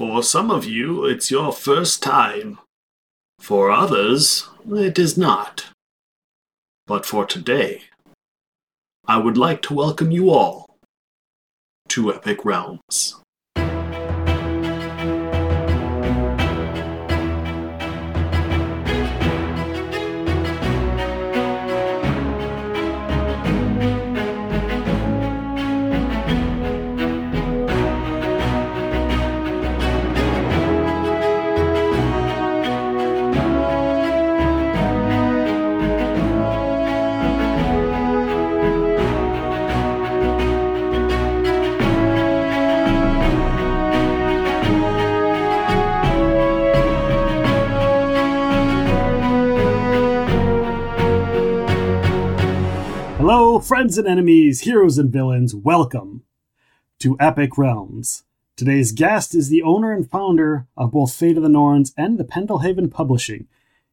For some of you, it's your first time. For others, it is not. But for today, I would like to welcome you all to Epic Realms. Friends and enemies, heroes and villains, welcome to Epic Realms. Today's guest is the owner and founder of both Fate of the Norns and the Pendlehaven Publishing.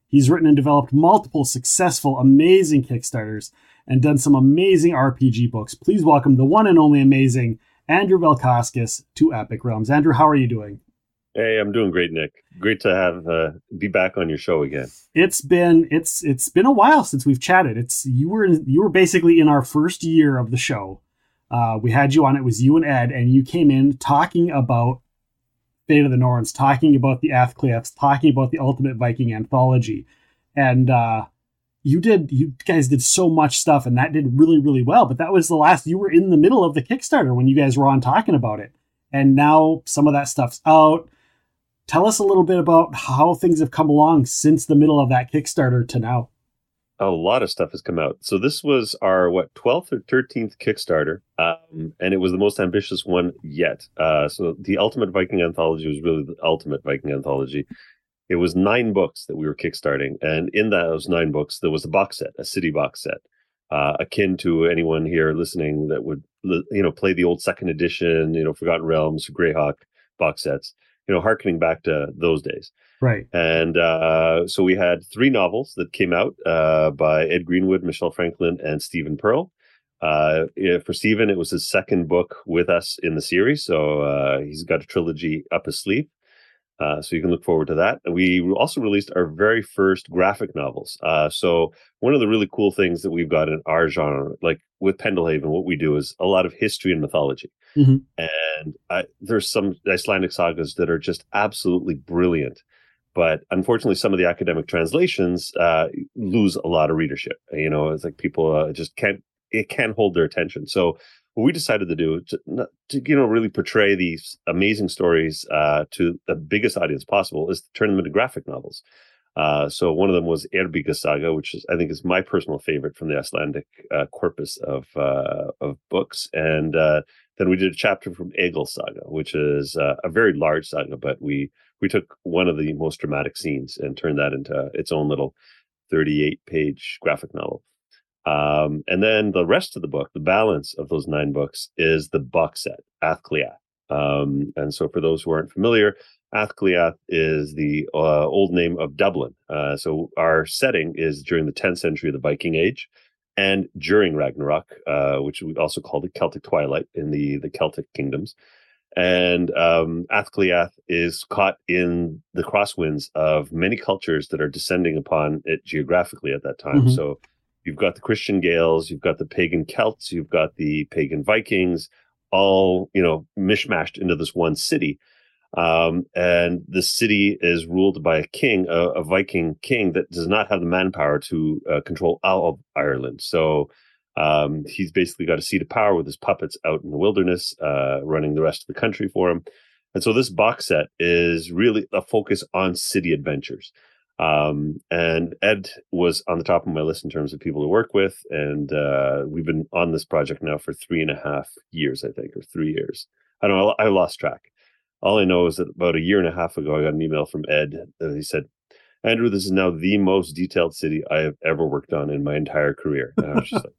He's written and developed multiple successful, amazing Kickstarters and done some amazing RPG books. Please welcome the one and only amazing Andrew Valkauskas to Epic Realms. Andrew, how are you doing? Hey, I'm doing great, Nick. Great to have uh, be back on your show again. It's been it's it's been a while since we've chatted. It's you were you were basically in our first year of the show. Uh, we had you on. It was you and Ed, and you came in talking about Fate of the Norns, talking about the Athcliaths, talking about the Ultimate Viking anthology, and uh, you did you guys did so much stuff, and that did really really well. But that was the last. You were in the middle of the Kickstarter when you guys were on talking about it, and now some of that stuff's out tell us a little bit about how things have come along since the middle of that Kickstarter to now. A lot of stuff has come out. So this was our what 12th or 13th Kickstarter, um, and it was the most ambitious one yet. Uh, so the Ultimate Viking Anthology was really the ultimate Viking anthology. It was nine books that we were kickstarting, and in those nine books there was a box set, a city box set, uh, akin to anyone here listening that would you know play the old second edition, you know Forgotten Realms, Greyhawk box sets you know, harkening back to those days. Right. And uh, so we had three novels that came out uh, by Ed Greenwood, Michelle Franklin, and Stephen Pearl. Uh, for Stephen, it was his second book with us in the series, so uh, he's got a trilogy up his sleeve. Uh, so you can look forward to that. We also released our very first graphic novels. Uh, so one of the really cool things that we've got in our genre, like with Pendlehaven, what we do is a lot of history and mythology. Mm-hmm. And I, there's some Icelandic sagas that are just absolutely brilliant. But unfortunately, some of the academic translations uh, lose a lot of readership. You know, it's like people uh, just can't it can't hold their attention. So what we decided to do to, to you know really portray these amazing stories uh, to the biggest audience possible is to turn them into graphic novels. Uh, so one of them was Eyrbyggja Saga, which is I think is my personal favorite from the Icelandic uh, corpus of uh, of books, and uh, then we did a chapter from Egil Saga, which is uh, a very large saga, but we we took one of the most dramatic scenes and turned that into its own little 38 page graphic novel. Um, and then the rest of the book, the balance of those nine books, is the box set, Athcliath. Um, and so, for those who aren't familiar, Athcliath is the uh, old name of Dublin. Uh, so, our setting is during the 10th century of the Viking Age and during Ragnarok, uh, which we also call the Celtic Twilight in the, the Celtic kingdoms. And um, Athcliath is caught in the crosswinds of many cultures that are descending upon it geographically at that time. Mm-hmm. So, you've got the Christian Gaels, you've got the pagan Celts, you've got the pagan Vikings, all you know mishmashed into this one city. Um, and the city is ruled by a king, a, a, Viking king that does not have the manpower to uh, control all of Ireland. So um, he's basically got a seat of power with his puppets out in the wilderness, uh, running the rest of the country for him. And so this box set is really a focus on city adventures. Um, and Ed was on the top of my list in terms of people to work with. And uh, we've been on this project now for three and a half years, I think, or three years. I don't know. I lost track. All I know is that about a year and a half ago, I got an email from Ed. That he said, Andrew, this is now the most detailed city I have ever worked on in my entire career. And I was just like,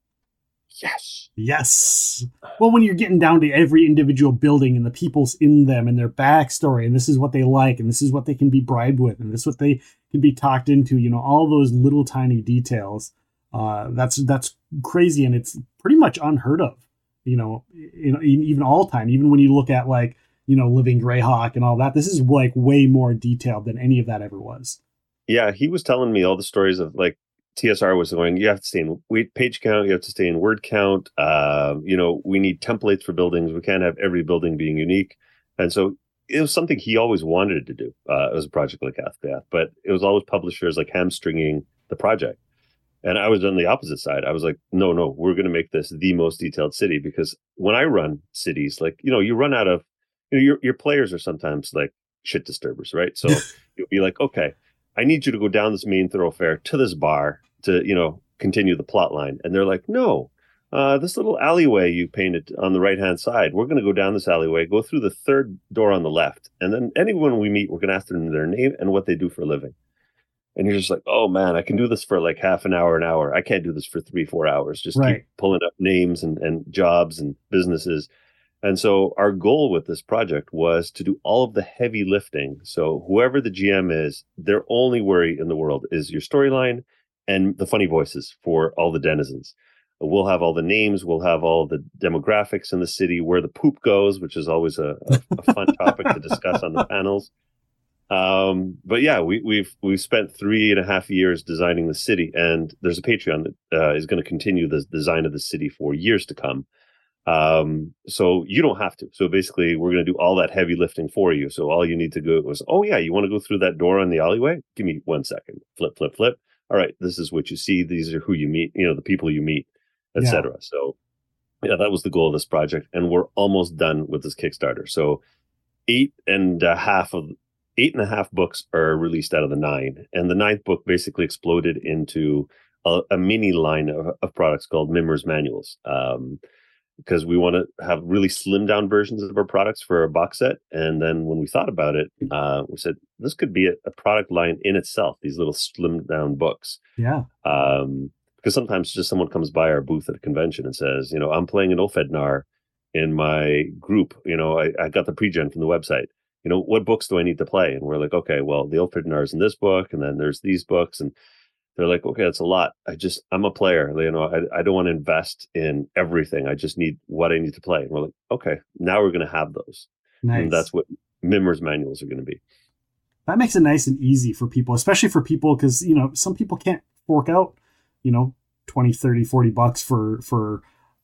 yes. Yes. Well, when you're getting down to every individual building and the people's in them and their backstory, and this is what they like, and this is what they can be bribed with, and this is what they can be talked into, you know, all those little tiny details. Uh, that's that's crazy, and it's pretty much unheard of. You know, you know, even all time. Even when you look at like you know, living Greyhawk and all that. This is like way more detailed than any of that ever was. Yeah, he was telling me all the stories of like TSR was going, you have to stay in page count, you have to stay in word count. Uh, you know, we need templates for buildings. We can't have every building being unique. And so it was something he always wanted to do uh, as a project like Athcliath, but it was always publishers like hamstringing the project. And I was on the opposite side. I was like, no, no, we're going to make this the most detailed city because when I run cities, like, you know, you run out of, you know, your, your players are sometimes like shit disturbers, right? So you'll be like, okay, I need you to go down this main thoroughfare to this bar to, you know, continue the plot line. And they're like, no, uh, this little alleyway you painted on the right hand side, we're going to go down this alleyway, go through the third door on the left. And then anyone we meet, we're going to ask them their name and what they do for a living. And you're just like, oh man, I can do this for like half an hour, an hour. I can't do this for three, four hours. Just right. keep pulling up names and, and jobs and businesses. And so our goal with this project was to do all of the heavy lifting. So whoever the GM is, their only worry in the world is your storyline and the funny voices for all the denizens. We'll have all the names, we'll have all the demographics in the city, where the poop goes, which is always a, a, a fun topic to discuss on the panels. Um, but yeah, we, we've we've spent three and a half years designing the city, and there's a Patreon that uh, is going to continue the design of the city for years to come. Um, so you don't have to. So basically, we're going to do all that heavy lifting for you. So all you need to go was, oh yeah, you want to go through that door in the alleyway? Give me one second. Flip, flip, flip. All right, this is what you see. These are who you meet. You know, the people you meet, etc. Yeah. So yeah, that was the goal of this project, and we're almost done with this Kickstarter. So eight and a half of eight and a half books are released out of the nine, and the ninth book basically exploded into a, a mini line of, of, products called Mimir's Manuals. Um, because we want to have really slim down versions of our products for a box set. And then when we thought about it, uh, we said this could be a, a, product line in itself. These little slim down books. Yeah. Um, because sometimes just someone comes by our booth at a convention and says, you know, I'm playing an Ulfhednar in my group. You know, I, I got the pregen from the website you know, what books do I need to play? And we're like, okay, well, the Ulfhednar is in this book, and then there's these books, and they're like, okay, that's a lot. I just, I'm a player. You know, I, I don't want to invest in everything. I just need what I need to play. And we're like, okay, now we're going to have those. Nice. And that's what Mimir's manuals are going to be. That makes it nice and easy for people, especially for people, because, you know, some people can't fork out, you know, 20, 30, 40 bucks for, for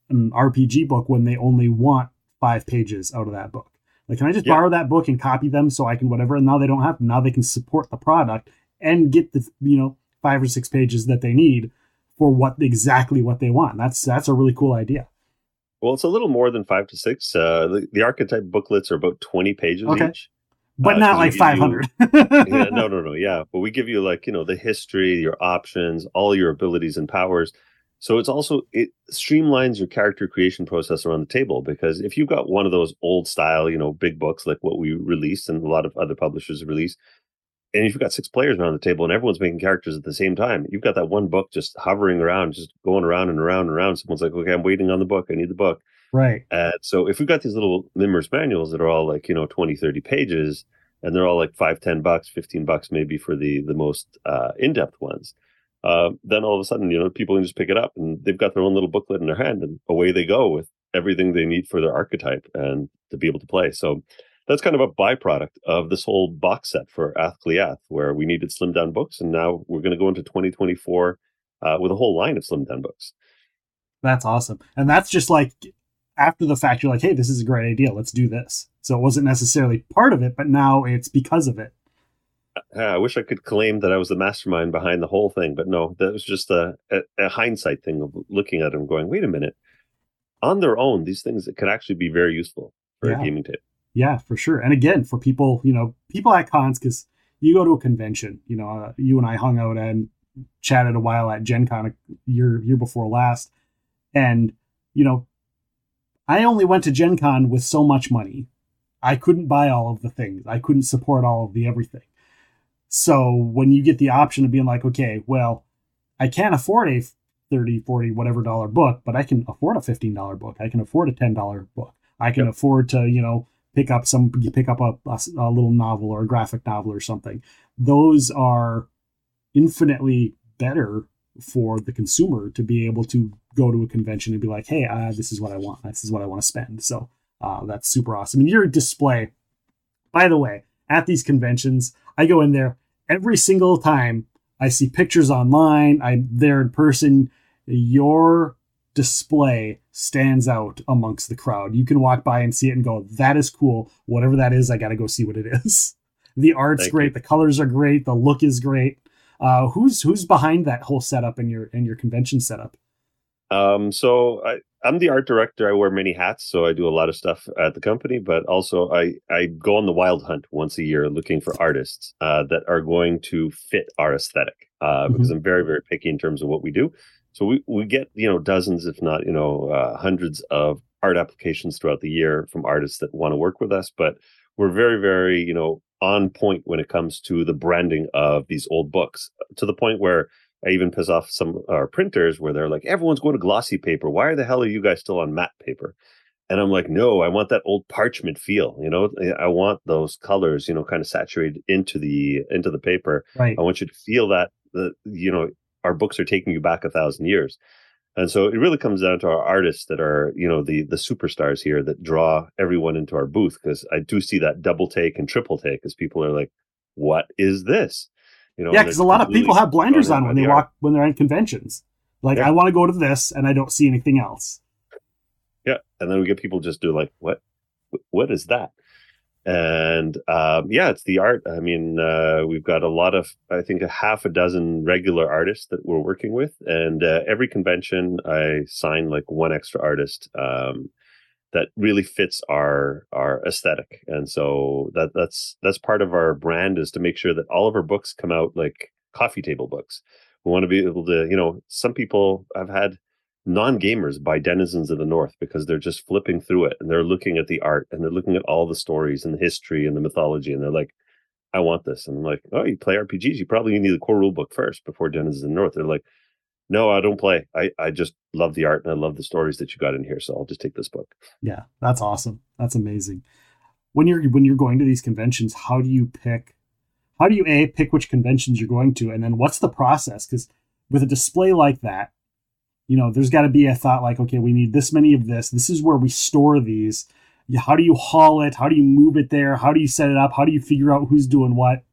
an RPG book when they only want five pages out of that book. Like, can I just yeah. borrow that book and copy them so I can whatever? And now they don't have to. Now they can support the product and get the you know five or six pages that they need for what exactly what they want. That's that's a really cool idea. Well, it's a little more than five to six. Uh, the, the archetype booklets are about twenty pages okay. each, but uh, not like five hundred. yeah, no, no, no. Yeah, but we give you like you know the history, your options, all your abilities and powers. So it's also it streamlines your character creation process around the table because if you've got one of those old style, you know, big books like what we released and a lot of other publishers release, and if you've got six players around the table and everyone's making characters at the same time, you've got that one book just hovering around, just going around and around and around. Someone's like, okay, I'm waiting on the book. I need the book. Right. And so if we've got these little Mimir's manuals that are all like, you know, 20, 30 pages, and they're all like five, 10 bucks, 15 bucks maybe for the the most uh, in-depth ones uh, then all of a sudden, you know, people can just pick it up and they've got their own little booklet in their hand and away they go with everything they need for their archetype and to be able to play. So that's kind of a byproduct of this whole box set for Athcliath, where we needed slim down books. And now we're going to go into 2024 uh, with a whole line of slim down books. That's awesome. And that's just like after the fact, you're like, hey, this is a great idea. Let's do this. So it wasn't necessarily part of it, but now it's because of it. I wish I could claim that I was the mastermind behind the whole thing, but no, that was just a, a, a hindsight thing of looking at them going, wait a minute. On their own, these things could actually be very useful for yeah. a gaming table. Yeah, for sure. And again, for people, you know, people at cons, because you go to a convention, you know, uh, you and I hung out and chatted a while at Gen Con a year, year before last. And, you know, I only went to Gen Con with so much money. I couldn't buy all of the things. I couldn't support all of the everything. So when you get the option of being like, okay, well, I can't afford a 30, 40, whatever dollar book, but I can afford a $15 book. I can afford a $10 book. I can yep. afford to, you know, pick up some, you pick up a, a, a little novel or a graphic novel or something. Those are infinitely better for the consumer to be able to go to a convention and be like, hey, uh, this is what I want. This is what I want to spend. So Uh, that's super awesome. And your display, by the way, at these conventions, I go in there every single time I see pictures online, I'm there in person. Your display stands out amongst the crowd. You can walk by and see it and go, that is cool. Whatever that is, I got to go see what it is. The art's Thank great, you. the colors are great, the look is great. Uh, who's who's behind that whole setup in your in your convention setup? Um, so I, I'm the art director. I wear many hats, so I do a lot of stuff at the company. But also, I I go on the wild hunt once a year, looking for artists uh, that are going to fit our aesthetic. Uh, because I'm very very picky in terms of what we do. So we we get you know dozens, if not you know uh, hundreds of art applications throughout the year from artists that want to work with us. But we're very very you know on point when it comes to the branding of these old books to the point where I even piss off some our printers where they're like, everyone's going to glossy paper. Why the hell are you guys still on matte paper? And I'm like, no, I want that old parchment feel. You know, I want those colors, you know, kind of saturated into the into the paper. Right. I want you to feel that the you know our books are taking you back a thousand years. And so it really comes down to our artists that are, you know, the the superstars here that draw everyone into our booth because I do see that double take and triple take as people are like, "What is this?" You know, yeah, because a lot of people have blinders on when they the art. walk when they're at conventions. Like Yeah. I want to go to this and I don't see anything else. Yeah, and then we get people just do like, "What? What is that?" And um, yeah, it's the art. I mean, uh, we've got a lot of, I think, a half a dozen regular artists that we're working with, and uh, every convention I sign like one extra artist um, that really fits our our aesthetic. And so that that's that's part of our brand is to make sure that all of our books come out like coffee table books. We want to be able to, you know, some people I've had non-gamers by denizens of the north because they're just flipping through it and they're looking at the art and they're looking at all the stories and the history and the mythology and they're like i want this and i'm like oh you play rpgs you probably need the core rule book first before denizens of the north they're like no i don't play i i just love the art and i love the stories that you got in here so i'll just take this book Yeah, that's awesome. That's amazing. When you're when you're going to these conventions, how do you pick? How do you a pick which conventions you're going to, and then what's the process? Because with a display like that, you know, there's got to be a thought like, okay, we need this many of this. This is where we store these. How do you haul it? How do you move it there? How do you set it up? How do you figure out who's doing what?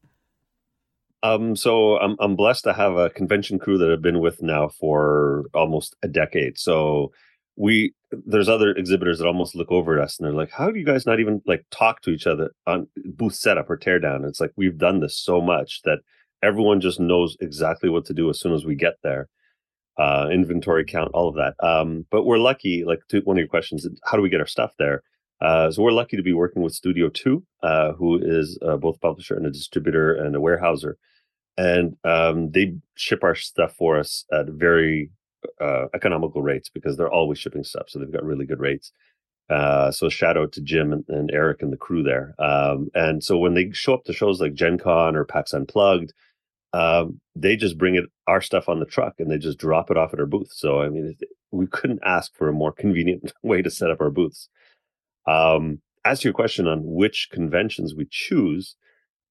Um, so I'm I'm blessed to have a convention crew that I've been with now for almost a decade. So we there's other exhibitors that almost look over at us and they're like, "How do you guys not even like talk to each other on booth setup or tear down?" It's like we've done this so much that everyone just knows exactly what to do as soon as we get there. Uh, inventory count, all of that. Um, but we're lucky. Like to one of your questions, how do we get our stuff there? Uh, so we're lucky to be working with Studio Two, uh, who is uh, both publisher and a distributor and a warehouser and um, they ship our stuff for us at very uh, economical rates because they're always shipping stuff, so they've got really good rates. Uh, so shout out to Jim and, and Eric and the crew there. Um, and so when they show up to shows like Gen Con or PAX Unplugged, um, they just bring it our stuff on the truck and they just drop it off at our booth. So I mean, we couldn't ask for a more convenient way to set up our booths. Um, as to your question on which conventions we choose,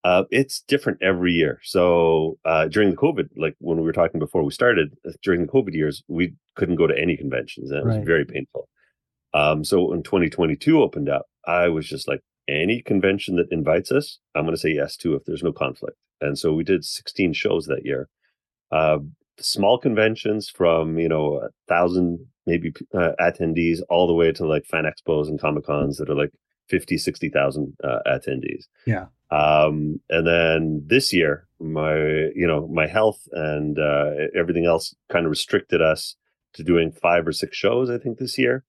uh, it's different every year. So uh, during the COVID, like when we were talking before we started, uh, during the COVID years, we couldn't go to any conventions, and it was very painful. Um, so when 2022 opened up, I was just like, any convention that invites us, I'm going to say yes to if there's no conflict. And so we did 16 shows that year. Uh, small conventions from you know a thousand maybe uh, attendees all the way to like fan expos and comic cons that are like 50 60,000 uh, attendees Yeah. um and then this year my you know my health and uh everything else kind of restricted us to doing five or six shows i think this year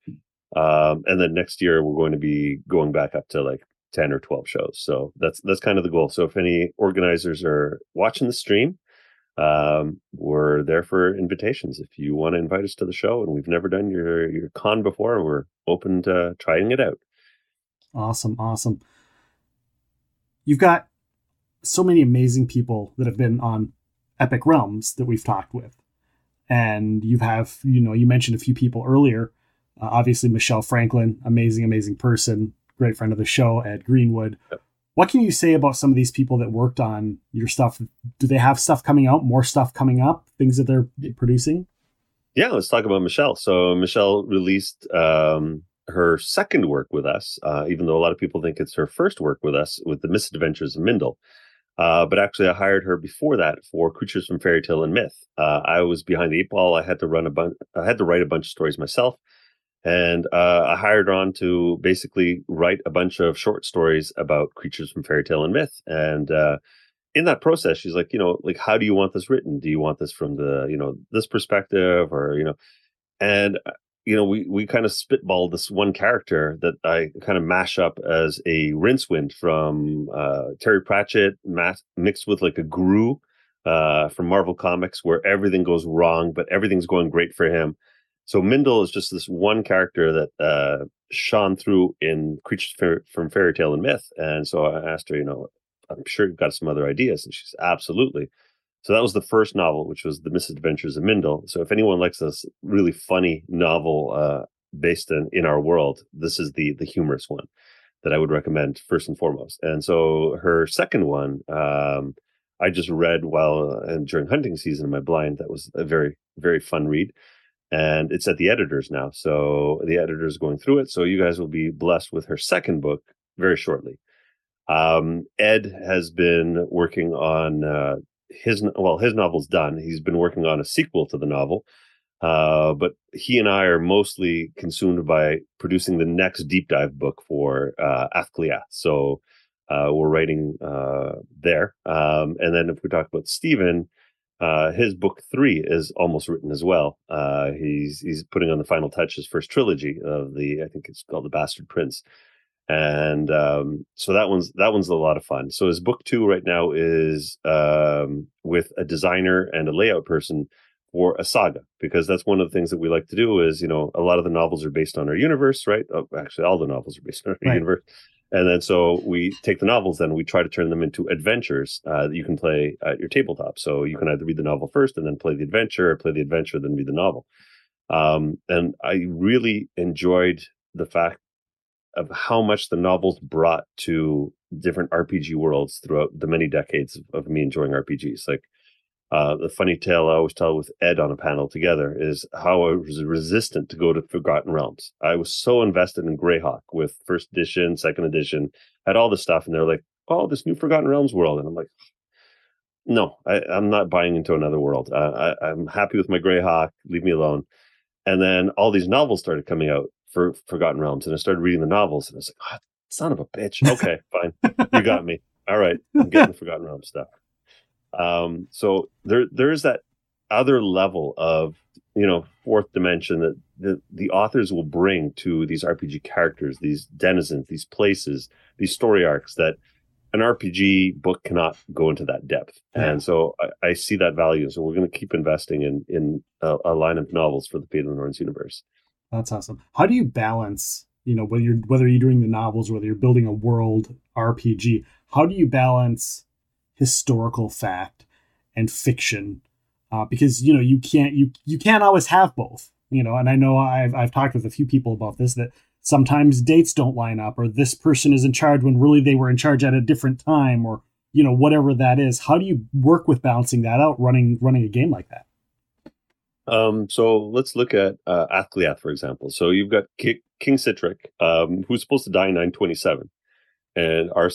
um and then next year we're going to be going back up to like 10 or 12 shows so that's that's kind of the goal so if any organizers are watching the stream um we're there for invitations if you want to invite us to the show and we've never done your your con before we're open to trying it out Awesome, awesome. You've got so many amazing people that have been on Epic Realms that we've talked with. And you have, you know, you mentioned a few people earlier. Uh, obviously, Michelle Franklin, amazing, amazing person, great friend of the show, Ed Greenwood. What can you say about some of these people that worked on your stuff? Do they have stuff coming out, more stuff coming up, things that they're producing? Yeah, let's talk about Michelle. So Michelle released um, her second work with us, uh, even though a lot of people think it's her first work with us with the Misadventures of Mindle. Uh, but actually, I hired her before that for Creatures from Fairy Tale and Myth. Uh, I was behind the eight ball. I had to run a bunch. I had to write a bunch of stories myself, and uh, I hired on to basically write a bunch of short stories about creatures from Fairy Tale and Myth. And uh, in that process, she's like, you know, like, how do you want this written? Do you want this from the, you know, this perspective, or you know, and uh, you know, we we kind of spitballed this one character that I kind of mash up as a Rincewind from uh, Terry Pratchett, mixed with like a Groo uh, from Marvel Comics, where everything goes wrong, but everything's going great for him. So Mindel is just this one character that uh, shone through in Creatures from Fairy Tale and Myth, and so I asked her, you know, I'm sure you've got some other ideas, and she's absolutely. So that was the first novel, which was The Misadventures of Mindel. So if anyone likes this really funny novel uh, based in, in our world, this is the the humorous one that I would recommend first and foremost. And so her second one, um, I just read while and during hunting season in my blind. That was a very very fun read, and it's at the editors now. So the editor is going through it. So you guys will be blessed with her second book very shortly. Um, Ed has been working on uh, his well his novel's done he's been working on a sequel to the novel uh, but he and i are mostly consumed by producing the next deep dive book for uh, so uh, we're writing uh, there um, and then if we talk about stephen uh, his book three is almost written as well. Uh, he's he's putting on the final touch his first trilogy of the I think it's called the Bastard Prince, and um, so that one's that one's a lot of fun. So his book two right now is um, with a designer and a layout person for a saga because that's one of the things that we like to do. Is you know a lot of the novels are based on our universe, right? Oh, actually, all the novels are based on our right. universe. And then so we take the novels, then we try to turn them into adventures uh, that you can play at your tabletop. So you can either read the novel first and then play the adventure, or play the adventure then read the novel. Um, and I really enjoyed the fact of how much the novels brought to different RPG worlds throughout the many decades of, of me enjoying RPGs. Like uh, the funny tale I always tell with Ed on a panel together is how I was resistant to go to Forgotten Realms. I was so invested in Greyhawk with first edition, second edition, had all this stuff, and they're like, "Oh, this new Forgotten Realms world," and I'm like, "No, I, am not buying into another world. Uh, I, I'm happy with my Greyhawk. Leave me alone." And then all these novels started coming out for Forgotten Realms, and I started reading the novels, and I was like, oh, "Son of a bitch." Okay, fine, you got me. All right, I'm getting the Forgotten Realms stuff. Um, so there there is that other level of you know fourth dimension that the, the authors will bring to these RPG characters, these denizens, these places, these story arcs that an RPG book cannot go into that depth. Yeah. And so I, I, see that value. So we're going to keep investing in in a, a line of novels for the Fate of the Norns universe. That's awesome. How do you balance, you know, whether you're whether you're doing the novels, whether you're building a world RPG, how do you balance historical fact and fiction? Uh, because you know you can't you you can't always have both. You know, and I know I've I've talked with a few people about this that sometimes dates don't line up, or this person is in charge when really they were in charge at a different time, or you know whatever that is. How do you work with balancing that out running running a game like that? Um, so let's look at uh, Athcliath, for example. So you've got King, Sihtric, um, who's supposed to die in 927. And our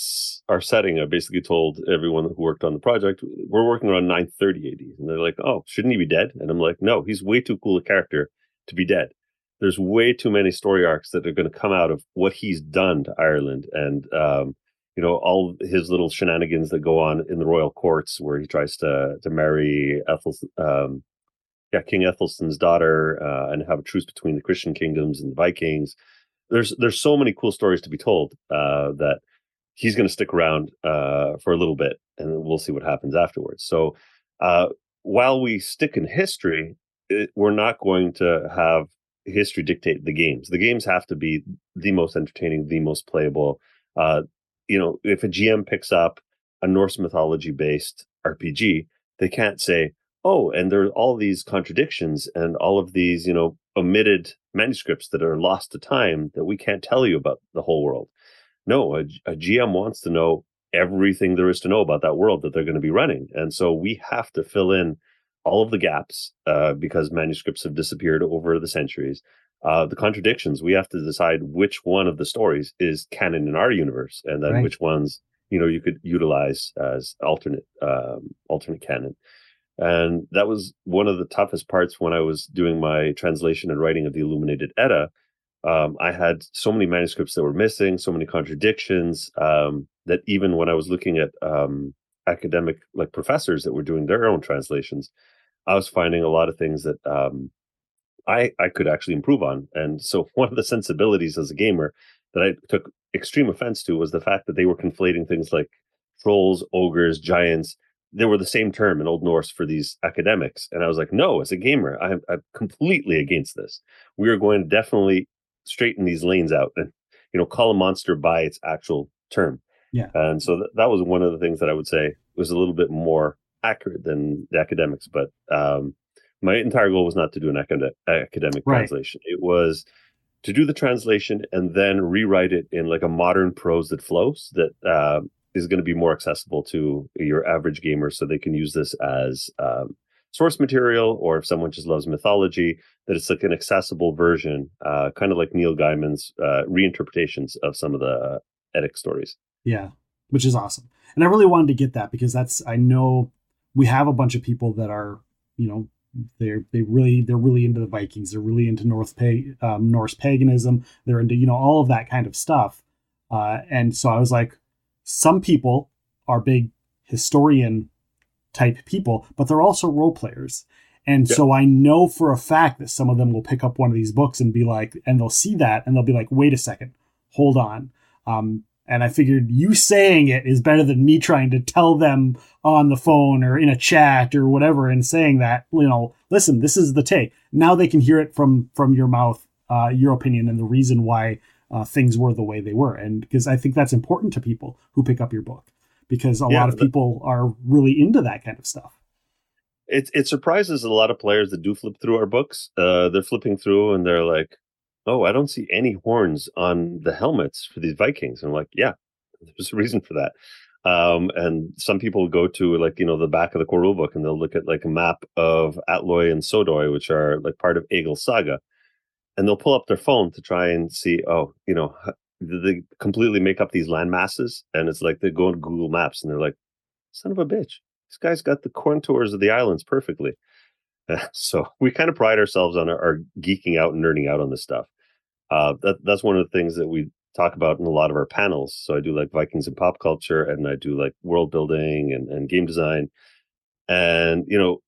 our setting, I basically told everyone who worked on the project, we're working around 930 AD. And they're like, oh, shouldn't he be dead? And I'm like, no, he's way too cool a character to be dead. There's way too many story arcs that are going to come out of what he's done to Ireland and, um, you know, all his little shenanigans that go on in the royal courts where he tries to to marry Ethel, um, yeah, King Ethelstan's daughter, uh, and have a truce between the Christian kingdoms and the Vikings. There's there's so many cool stories to be told uh, that he's going to stick around uh, for a little bit, and we'll see what happens afterwards. So uh, while we stick in history, it, we're not going to have history dictate the games. The games have to be the most entertaining, the most playable. Uh, you know, if a GM picks up a Norse mythology based RPG, they can't say, oh, and there are all these contradictions and all of these, you know, omitted manuscripts that are lost to time that we can't tell you about the whole world. No, a, a GM wants to know everything there is to know about that world that they're going to be running. And so we have to fill in all of the gaps uh, because manuscripts have disappeared over the centuries. uh, the contradictions. We have to decide which one of the stories is canon in our universe, and then Right. which ones you know you could utilize as alternate um, alternate canon. And that was one of the toughest parts when I was doing my translation and writing of the Illuminated Edda. Um, I had so many manuscripts that were missing, so many contradictions um, that even when I was looking at um, academic like professors that were doing their own translations, I was finding a lot of things that um, I I could actually improve on. And so one of the sensibilities as a gamer that I took extreme offense to was the fact that they were conflating things like trolls, ogres, giants. They were the same term in Old Norse for these academics, and I was like, no, as a gamer, I'm, I'm completely against this. We are going to definitely straighten these lanes out and you know call a monster by its actual term. Yeah. and so th- that was one of the things that I would say was a little bit more accurate than the academics, but um, my entire goal was not to do an acad- academic Right. translation. It was to do the translation and then rewrite it in like a modern prose that flows that uh, is going to be more accessible to your average gamer, so they can use this as um, source material, or if someone just loves mythology, that it's like an accessible version, uh, kind of like Neil Gaiman's uh, reinterpretations of some of the Eddic stories. Yeah, which is awesome. And I really wanted to get that because that's I know we have a bunch of people that are you know they're they really they're really into the Vikings. They're really into North pa- um, Norse paganism. They're into you know all of that kind of stuff. Uh, and so I was like, some people are big historian type people, but they're also role players. And Yeah. so I know for a fact that some of them will pick up one of these books and be like, and they'll see that and they'll be like, wait a second, hold on. Um, and I figured you saying it is better than me trying to tell them on the phone or in a chat or whatever and saying that, you know, listen, this is the take. Now they can hear it from from your mouth, uh, your opinion and the reason why uh, things were the way they were. And because I think that's important to people who pick up your book because a Yeah, lot of people are really into that kind of stuff. it it surprises a lot of players that do flip through our books. Uh, they're flipping through and they're like, "Oh, I don't see any horns on the helmets for these Vikings." And I'm like, "Yeah, there's a reason for that." Um, and some people go to like you know the back of the core rule book and they'll look at like a map of Atloy and Sodoi, which are like part of Egil's saga, and they'll pull up their phone to try and see, oh, you know, they completely make up these land masses, and it's like they go on Google Maps and they're like, "Son of a bitch." this guy's got the contours of the islands perfectly. so we kind of pride ourselves on our, our geeking out and nerding out on this stuff. Uh, that that's one of the things that we talk about in a lot of our panels. So I do like Vikings and pop culture, and I do like world building and, and game design. And you know,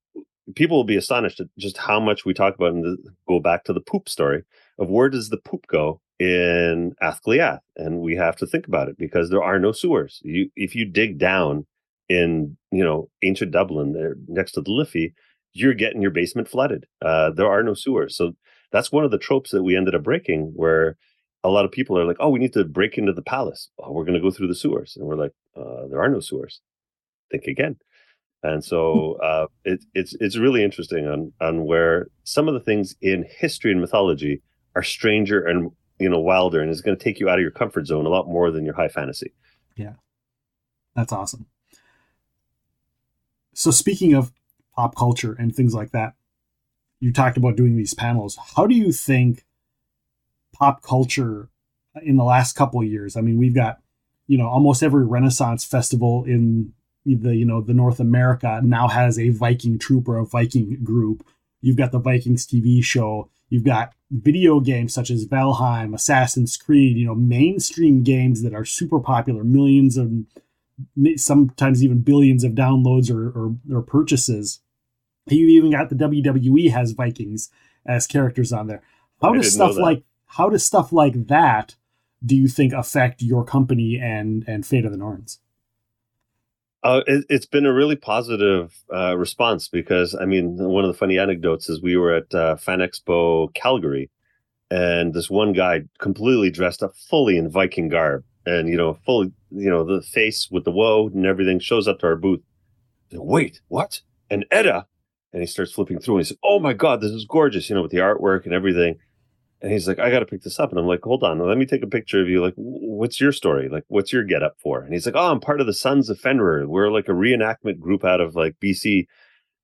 people will be astonished at just how much we talk about and go back to the poop story of where does the poop go in Athcliath, and we have to think about it because there are no sewers. You if you dig down in you know ancient Dublin there next to the Liffey, you're getting your basement flooded. Uh, there are no sewers, so that's one of the tropes that we ended up breaking. Where a lot of people are like, "Oh, we need to break into the palace. Oh, we're going to go through the sewers," and we're like, uh, "There are no sewers. Think again." And so uh, it, it's it's really interesting on on where some of the things in history and mythology are stranger and you know wilder, and it's going to take you out of your comfort zone a lot more than your high fantasy. Yeah, that's awesome. So speaking of pop culture and things like that, you talked about doing these panels. How do you think pop culture in the last couple of years? I mean, we've got you know almost every Renaissance festival in the you know the North America now has a Viking troop or a Viking group. You've got the Vikings TV show. You've got video games such as Valheim, Assassin's Creed. You know, mainstream games that are super popular, millions of sometimes even billions of downloads or, or, or purchases. You even got the WWE has Vikings as characters on there. How I does stuff like how does stuff like that do you think affect your company and and Fate of the Norns? Uh, it, it's been a really positive uh, response because I mean, one of the funny anecdotes is we were at uh, Fan Expo Calgary, and this one guy completely dressed up fully in Viking garb, and you know, fully, you know, the face with the woe and everything shows up to our booth. Wait, what? And Edda, and he starts flipping through, and he said, "Oh my god, this is gorgeous!" You know, with the artwork and everything. And he's like, I got to pick this up. And I'm like, hold on, let me take a picture of you. Like, what's your story? Like, what's your get up for? And he's like, oh, I'm part of the Sons of Fenrir. We're like a reenactment group out of like BC.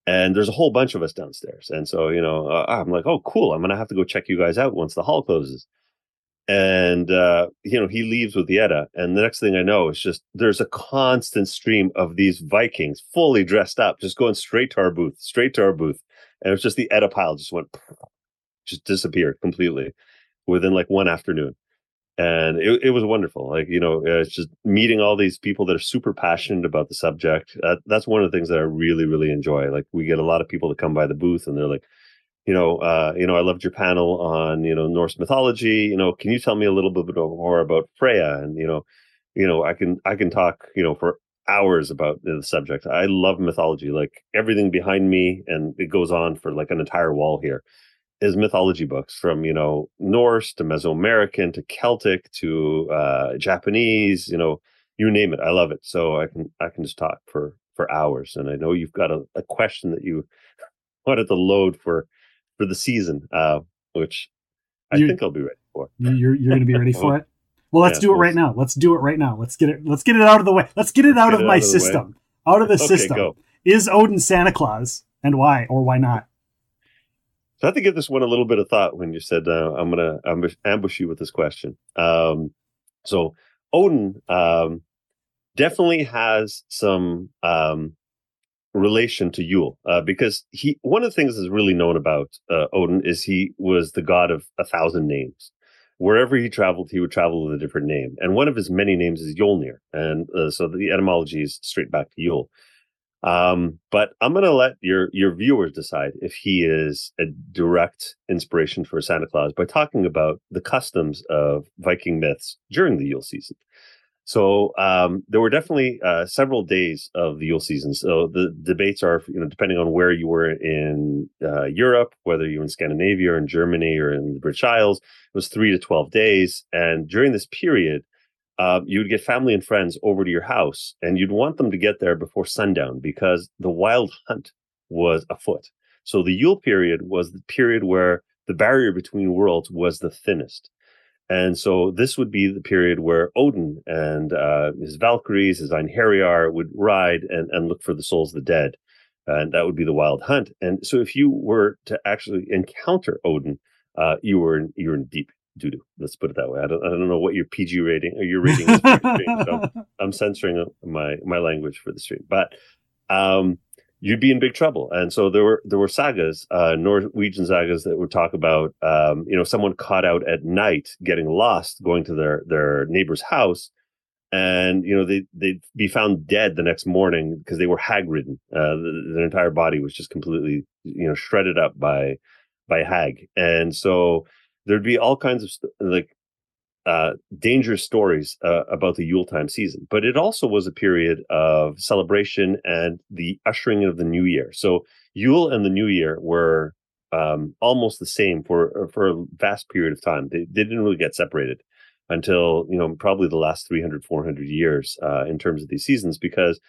and there's a whole bunch of us downstairs. And so, you know, uh, I'm like, oh, cool. I'm gonna have to go check you guys out once the hall closes. And uh, you know, he leaves with the Edda, and the next thing I know is just there's a constant stream of these Vikings fully dressed up, just going straight to our booth, straight to our booth, and it was just the Edda pile just went, just disappeared completely within like one afternoon. And it, it was wonderful like you know it's just meeting all these people that are super passionate about the subject that, that's one of the things that i really really enjoy like we get a lot of people to come by the booth and they're like you know uh you know i loved your panel on you know norse mythology you know can you tell me a little bit more about freya? And you know you know i can i can talk you know for hours about the subject. I love mythology like everything behind me and it goes on for like an entire wall here is mythology books from you know Norse to Mesoamerican to Celtic to uh, Japanese. You know, you name it. I love it. So I can I can just talk for for hours. And I know you've got a, a question that you wanted to load for for the season, uh, which I you, think I'll be ready for. You're you're going to be ready for it. Well, let's yeah, do it right now. Let's do it right now. Let's get it. Let's get it out of the way. Let's get it out of my out of system. Out of the okay, system. Go. Is Odin Santa Claus, and why or why not? So I had to give this one a little bit of thought when you said uh, I'm going to ambush, you with this question. Um, so Odin um, definitely has some um, relation to Yule uh, because he one of the things that's really known about uh, Odin is he was the god of a thousand names. Wherever he traveled, he would travel with a different name, and one of his many names is Jólnir, and uh, so the etymology is straight back to Yule. Um, but I'm going to let your your viewers decide if he is a direct inspiration for Santa Claus by talking about the customs of Viking myths during the Yule season. So um, there were definitely uh, several days of the Yule season. So the debates are, you know, depending on where you were in uh, Europe, whether you were in Scandinavia or in Germany or in the British Isles, it was three to twelve days. And during this period, uh, you would get family and friends over to your house and you'd want them to get there before sundown because the wild hunt was afoot. So the Yule period was the period where the barrier between worlds was the thinnest. And so this would be the period where Odin and uh, his Valkyries, his Einherjar would ride and, and look for the souls of the dead. And that would be the wild hunt. And so if you were to actually encounter Odin, uh, you were in, you were in deep doo doo. Let's put it that way. I don't I don't know what your PG rating or your rating is for stream, so I'm censoring my my language for the stream. But um, you'd be in big trouble. And so there were there were sagas, uh, Norwegian sagas that would talk about um, you know someone caught out at night getting lost, going to their their neighbor's house. And you know they they'd be found dead the next morning because they were hag ridden. Uh, their entire body was just completely you know shredded up by by hag. And so there'd be all kinds of like uh, dangerous stories uh, about the Yuletime season, but it also was a period of celebration and the ushering of the new year. So Yule and the New Year were um, almost the same for uh, for a vast period of time. They, they, didn't really get separated until you know probably the last 300 400 years uh, in terms of these seasons because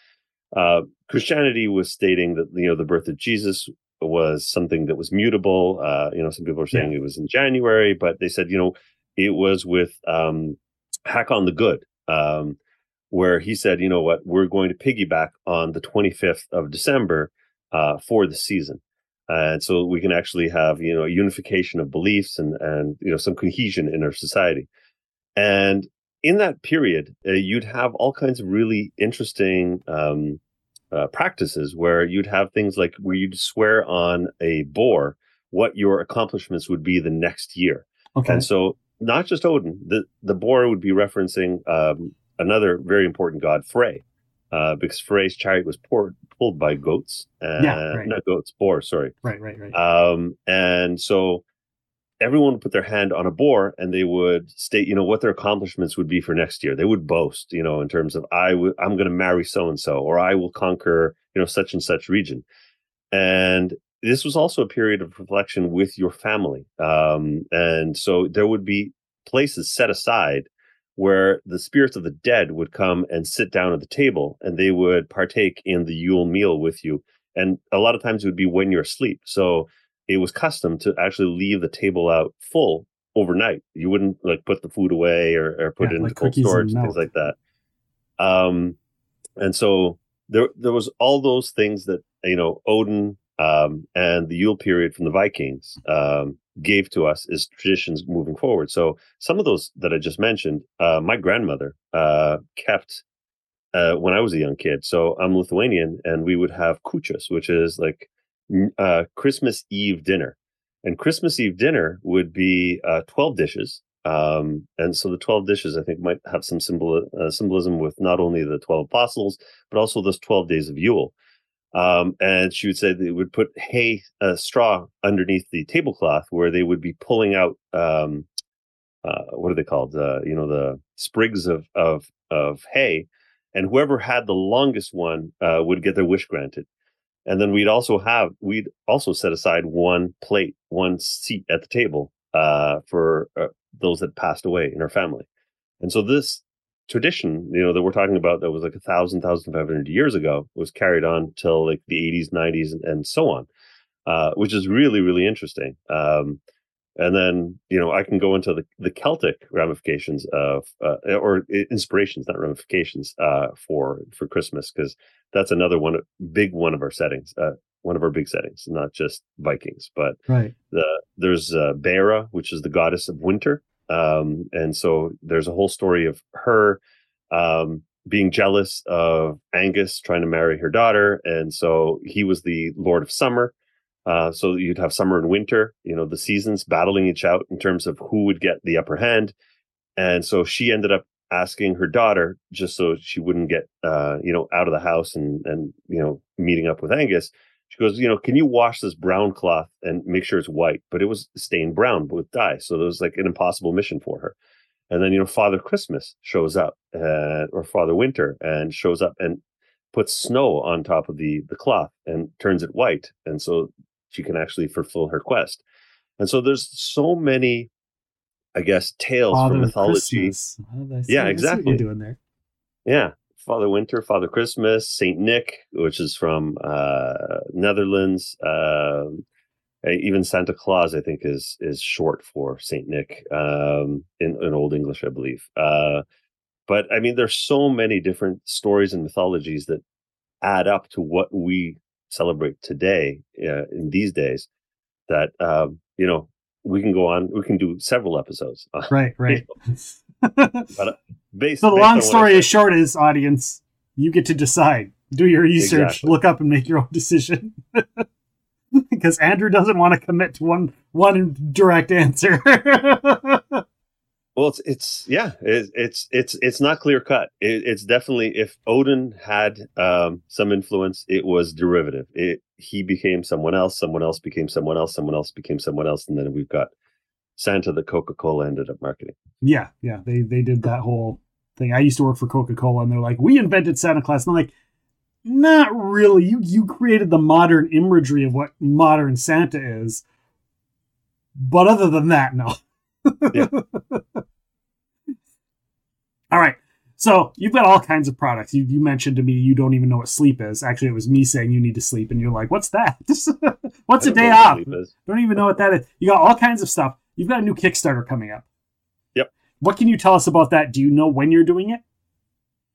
uh, Christianity was stating that you know the birth of Jesus was something that was mutable. Uh, you know, some people are saying yeah. it was in January, but they said, you know, it was with um, Hakon the Good, um, where he said, you know what, we're going to piggyback on the 25th of December uh, for the season. And so we can actually have, you know, unification of beliefs and, and, you know, some cohesion in our society. And in that period, uh, you'd have all kinds of really interesting um, uh, practices where you'd have things like where you'd swear on a boar what your accomplishments would be the next year. Okay. And so not just Odin, the, the boar would be referencing um, another very important god, Frey, uh, because Frey's chariot was poured, pulled by goats. Uh, yeah, right. Not goats, boar, sorry. Right, right, right. Um, and so everyone would put their hand on a boar and they would state, you know, what their accomplishments would be for next year. They would boast, you know, in terms of I w- I'm going to marry so and so, or I will conquer, you know, such and such region. And this was also a period of reflection with your family. Um, and so there would be places set aside where the spirits of the dead would come and sit down at the table and they would partake in the Yule meal with you. And a lot of times it would be when you're asleep. So it was custom to actually leave the table out full overnight. You wouldn't like put the food away or, or put yeah, it into like cold storage and things like that. Um, and so there there was all those things that you know Odin um, and the Yule period from the Vikings um, gave to us as traditions moving forward. So some of those that I just mentioned, uh, my grandmother uh, kept uh, when I was a young kid. So I'm Lithuanian, and we would have kūčios, which is like uh, Christmas Eve dinner. And Christmas Eve dinner would be uh, 12 dishes. Um, and so the 12 dishes, I think, might have some symbol, uh, symbolism with not only the 12 apostles, but also those 12 days of Yule. Um, and she would say they would put hay, uh, straw underneath the tablecloth where they would be pulling out, um, uh, what are they called? Uh, you know, the sprigs of, of, of hay. And whoever had the longest one uh, would get their wish granted. And then we'd also have, we'd also set aside one plate, one seat at the table uh, for uh, those that passed away in our family. And so this tradition, you know, that we're talking about that was like a thousand, thousand five hundred years ago was carried on till like the 80s, 90s, and, and so on, uh, which is really, really interesting. Um, and then, you know, I can go into the, the Celtic ramifications of, uh, or inspirations, not ramifications, uh, for for Christmas, because that's another one, big one of our settings, uh, one of our big settings, not just Vikings, but right. The there's uh, Beara, which is the goddess of winter, um, and so there's a whole story of her um, being jealous of Angus trying to marry her daughter. And so he was the Lord of Summer. Uh, so you'd have summer and winter, you know, the seasons battling each out in terms of who would get the upper hand. And so she ended up asking her daughter, just so she wouldn't get, uh, you know, out of the house and, and, you know, meeting up with Angus, she goes, you know, can you wash this brown cloth and make sure it's white? But it was stained brown with dye. So it was like an impossible mission for her. And then, you know, Father Christmas shows up, uh, or Father Winter, and shows up and puts snow on top of the the cloth and turns it white. And so she can actually fulfill her quest. And so there's so many, I guess, tales Father from mythology. Yeah, exactly. doing there. Yeah. Father Winter, Father Christmas, Saint Nick, which is from uh, Netherlands. Uh, even Santa Claus, I think, is is short for Saint Nick um, in, in Old English, I believe. Uh, but I mean, there's so many different stories and mythologies that add up to what we celebrate today uh, in these days. That um, you know, we can go on. We can do several episodes. Right, right. but uh, based, so the long story is short is audience you get to decide do your research exactly. look up and make your own decision because andrew doesn't want to commit to one one direct answer well it's it's yeah it, it's it's it's not clear cut it, it's definitely if odin had um, some influence it was derivative it he became someone else someone else became someone else someone else became someone else and then we've got Santa that Coca Cola ended up marketing. Yeah, yeah, they they did that whole thing. I used to work for Coca Cola, and they're like, "We invented Santa Claus," and I'm like, "Not really. You you created the modern imagery of what modern Santa is, but other than that, no." Yeah. all right. So you've got all kinds of products. You, you mentioned to me you don't even know what sleep is. Actually, it was me saying you need to sleep, and you're like, "What's that? What's a day off?" Don't even know what that is. You got all kinds of stuff. You've got a new Kickstarter coming up. Yep. What can you tell us about that? Do you know when you're doing it?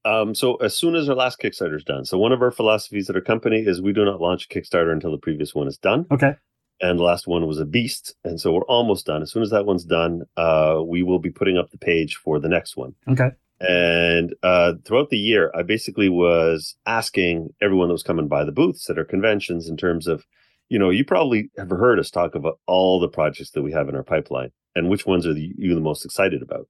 Um, so as soon as our last Kickstarter is done. So one of our philosophies at our company is we do not launch a Kickstarter until the previous one is done. Okay. And the last one was a beast, and so we're almost done. As soon as that one's done, uh, we will be putting up the page for the next one. Okay. And uh, throughout the year, I basically was asking everyone that was coming by the booths at our conventions in terms of you know, you probably have heard us talk about all the projects that we have in our pipeline and which ones are the, you the most excited about.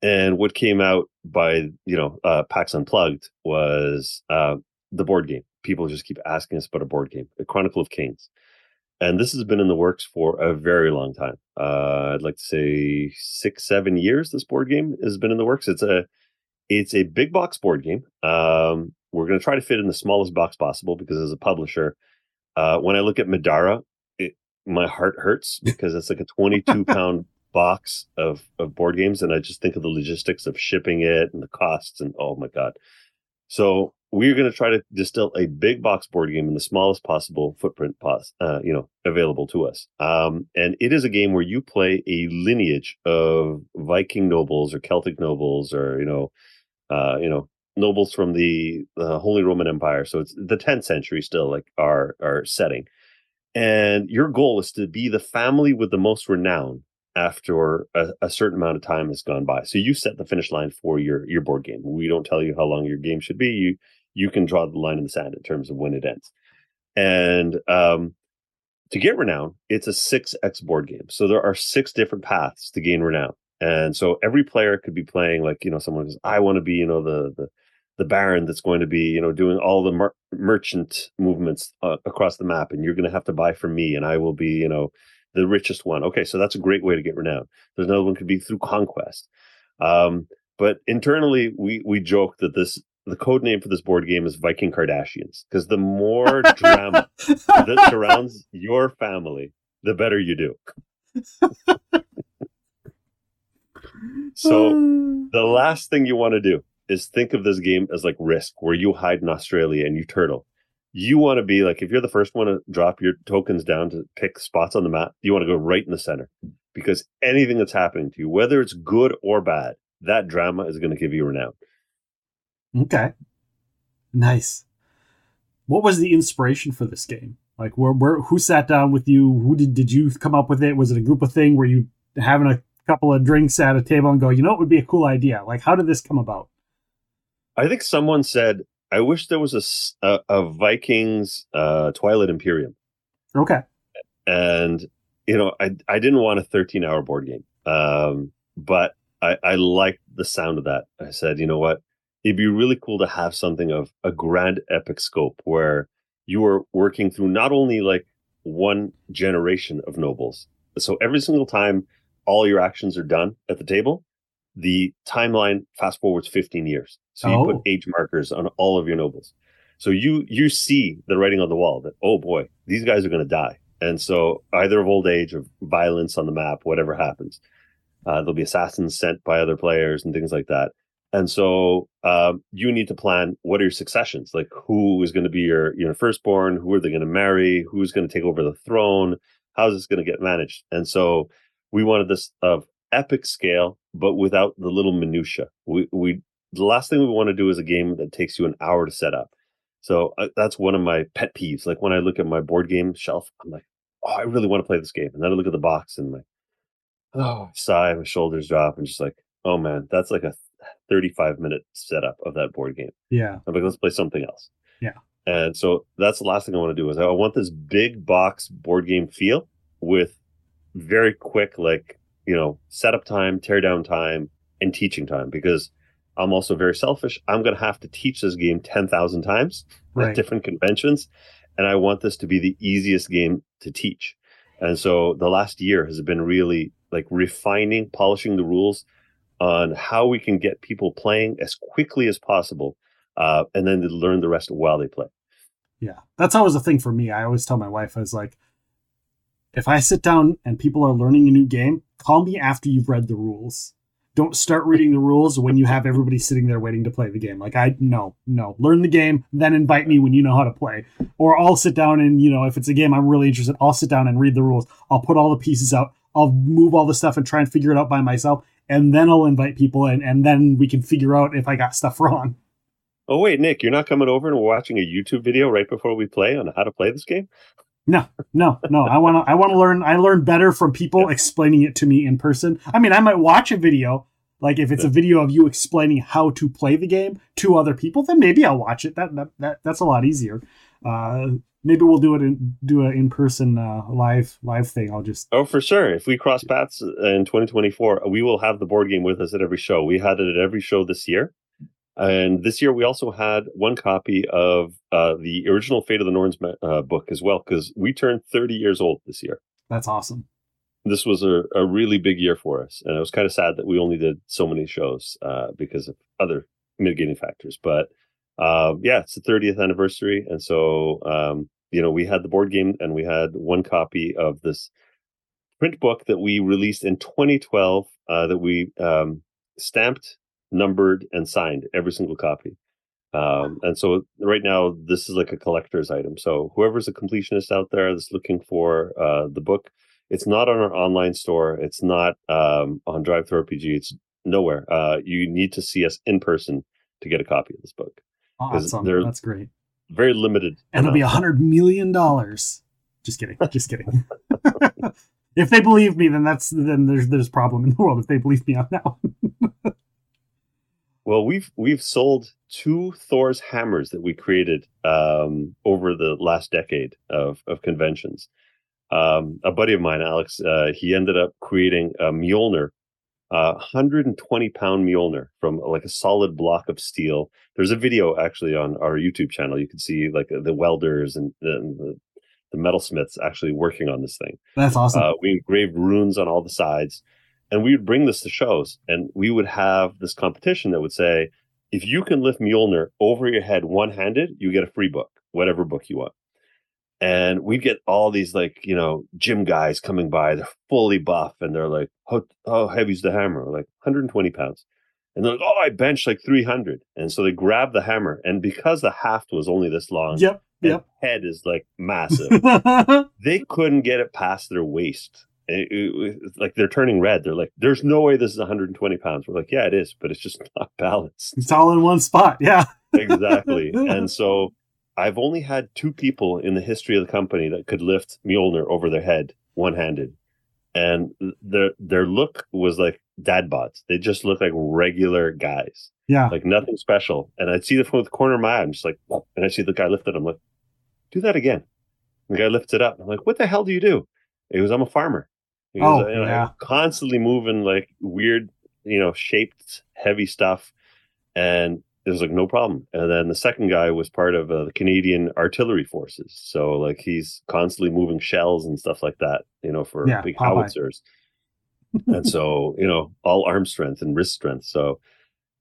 And what came out by, you know, uh, PAX Unplugged was uh, the board game. People just keep asking us about a board game, The Chronicle of Kings. And this has been in the works for a very long time. Uh, I'd like to say six, seven years. This board game has been in the works. It's a, it's a big box board game. Um, we're going to try to fit in the smallest box possible because as a publisher, uh, when I look at Madara, it, my heart hurts because it's like a 22 pound box of, of board games. And I just think of the logistics of shipping it and the costs and oh my God. So we're going to try to distill a big box board game in the smallest possible footprint, pos- uh, you know, available to us. Um, and it is a game where you play a lineage of Viking nobles or Celtic nobles or, you know, uh, you know, nobles from the, Holy Roman Empire. So it's the 10th century still, like our our setting. and your goal is to be the family with the most renown after a, a, certain amount of time has gone by. So you set the finish line for your your board game. We don't tell you how long your game should be. You you can draw the line in the sand in terms of when it ends. And um, to get renown, it's a six X board game. So there are six different paths to gain renown. And so every player could be playing like you know someone says I want to be you know the the the baron that's going to be you know doing all the mer- merchant movements uh, across the map and you're going to have to buy from me and i will be you know the richest one okay so that's a great way to get renown there's another one could be through conquest um, but internally we we joke that this the code name for this board game is viking kardashians because the more drama that surrounds your family the better you do so hmm. the last thing you want to do is think of this game as like Risk, where you hide in Australia and you turtle. You want to be like if you're the first one to drop your tokens down to pick spots on the map, you want to go right in the center because anything that's happening to you, whether it's good or bad, that drama is going to give you renown. Okay, nice. What was the inspiration for this game? Like, where, where, who sat down with you? Who did did you come up with it? Was it a group of thing? Were you having a couple of drinks at a table and go, you know, it would be a cool idea? Like, how did this come about? I think someone said, "I wish there was a a, a Vikings uh, Twilight Imperium." Okay. And you know, I I didn't want a 13 hour board game, um, but I I liked the sound of that. I said, you know what, it'd be really cool to have something of a grand epic scope where you are working through not only like one generation of nobles, so every single time all your actions are done at the table, the timeline fast forwards 15 years. So you oh. put age markers on all of your nobles. So you you see the writing on the wall that oh boy, these guys are going to die. And so either of old age or violence on the map, whatever happens, uh, there'll be assassins sent by other players and things like that. And so um, you need to plan what are your successions, like who is going to be your your firstborn, who are they going to marry, who's going to take over the throne, how's this going to get managed. And so we wanted this of epic scale, but without the little minutia. We we the last thing we want to do is a game that takes you an hour to set up. So uh, that's one of my pet peeves. Like when I look at my board game shelf, I'm like, oh, I really want to play this game, and then I look at the box and like, oh, sigh, my shoulders drop, and just like, oh man, that's like a 35 minute setup of that board game. Yeah, I'm like, let's play something else. Yeah, and so that's the last thing I want to do is I want this big box board game feel with very quick like you know, setup time, tear down time, and teaching time because I'm also very selfish. I'm going to have to teach this game 10,000 times right. at different conventions. And I want this to be the easiest game to teach. And so the last year has been really like refining, polishing the rules on how we can get people playing as quickly as possible uh, and then to learn the rest while they play. Yeah, that's always a thing for me. I always tell my wife, I was like, if I sit down and people are learning a new game, call me after you've read the rules. Don't start reading the rules when you have everybody sitting there waiting to play the game. Like I no, no. Learn the game, then invite me when you know how to play. Or I'll sit down and, you know, if it's a game I'm really interested, I'll sit down and read the rules. I'll put all the pieces out. I'll move all the stuff and try and figure it out by myself. And then I'll invite people in and then we can figure out if I got stuff wrong. Oh wait, Nick, you're not coming over and we're watching a YouTube video right before we play on how to play this game? No, no, no. I want to. I want to learn. I learn better from people explaining it to me in person. I mean, I might watch a video, like if it's a video of you explaining how to play the game to other people, then maybe I'll watch it. That that, that that's a lot easier. Uh, maybe we'll do it in do a in person uh, live live thing. I'll just oh for sure. If we cross paths in 2024, we will have the board game with us at every show. We had it at every show this year. And this year we also had one copy of uh, the original Fate of the Norns uh, book as well, because we turned 30 years old this year. That's awesome. This was a, a really big year for us. And it was kind of sad that we only did so many shows uh, because of other mitigating factors. But um, yeah, it's the 30th anniversary. And so, um, you know, we had the board game and we had one copy of this print book that we released in 2012 uh, that we um, stamped numbered and signed every single copy. Um, and so right now this is like a collector's item. So whoever's a completionist out there that's looking for uh, the book, it's not on our online store. It's not um, on DriveThruRPG. It's nowhere. Uh, you need to see us in person to get a copy of this book. Awesome. That's great. Very limited. And it'll be a hundred million dollars Just kidding. Just kidding. if they believe me, then that's then there's there's a problem in the world. If they believe me on that one. well, we've we've sold two Thor's hammers that we created um, over the last decade of of conventions. Um, a buddy of mine, Alex, uh, he ended up creating a Mjolnir, uh, 120 pound Mjolnir from like a solid block of steel. There's a video actually on our YouTube channel. You can see like the welders and, and the, the metalsmiths actually working on this thing. That's awesome. Uh, we engraved runes on all the sides, and we would bring this to shows, and we would have this competition that would say, if you can lift Mjolnir over your head one handed, you get a free book, whatever book you want. And we'd get all these like, you know, gym guys coming by. They're fully buff and they're like, how, how heavy's the hammer? Like 120 pounds. And they're like, oh, I bench like 300. And so they grab the hammer. And because the haft was only this long, yep, yep. head is like massive, they couldn't get it past their waist. It, it, it, like they're turning red. They're like, "There's no way this is 120 pounds." We're like, "Yeah, it is, but it's just not balanced. It's all in one spot." Yeah, exactly. And so I've only had two people in the history of the company that could lift Mjolnir over their head one handed. And their their look was like dad bods. They just look like regular guys. Yeah. Like nothing special. And I'd see them from the corner of my eye. I'm just like, and I see the guy lift it. I'm like, do that again. And the guy lifts it up. I'm like, what the hell do you do? He goes, I'm a farmer. He oh, goes, yeah. constantly moving like weird, you know, shaped, heavy stuff. And it was like no problem. And then the second guy was part of uh, the Canadian Artillery Forces, so like he's constantly moving shells and stuff like that, you know, for yeah, big howitzers. and so you know, all arm strength and wrist strength. So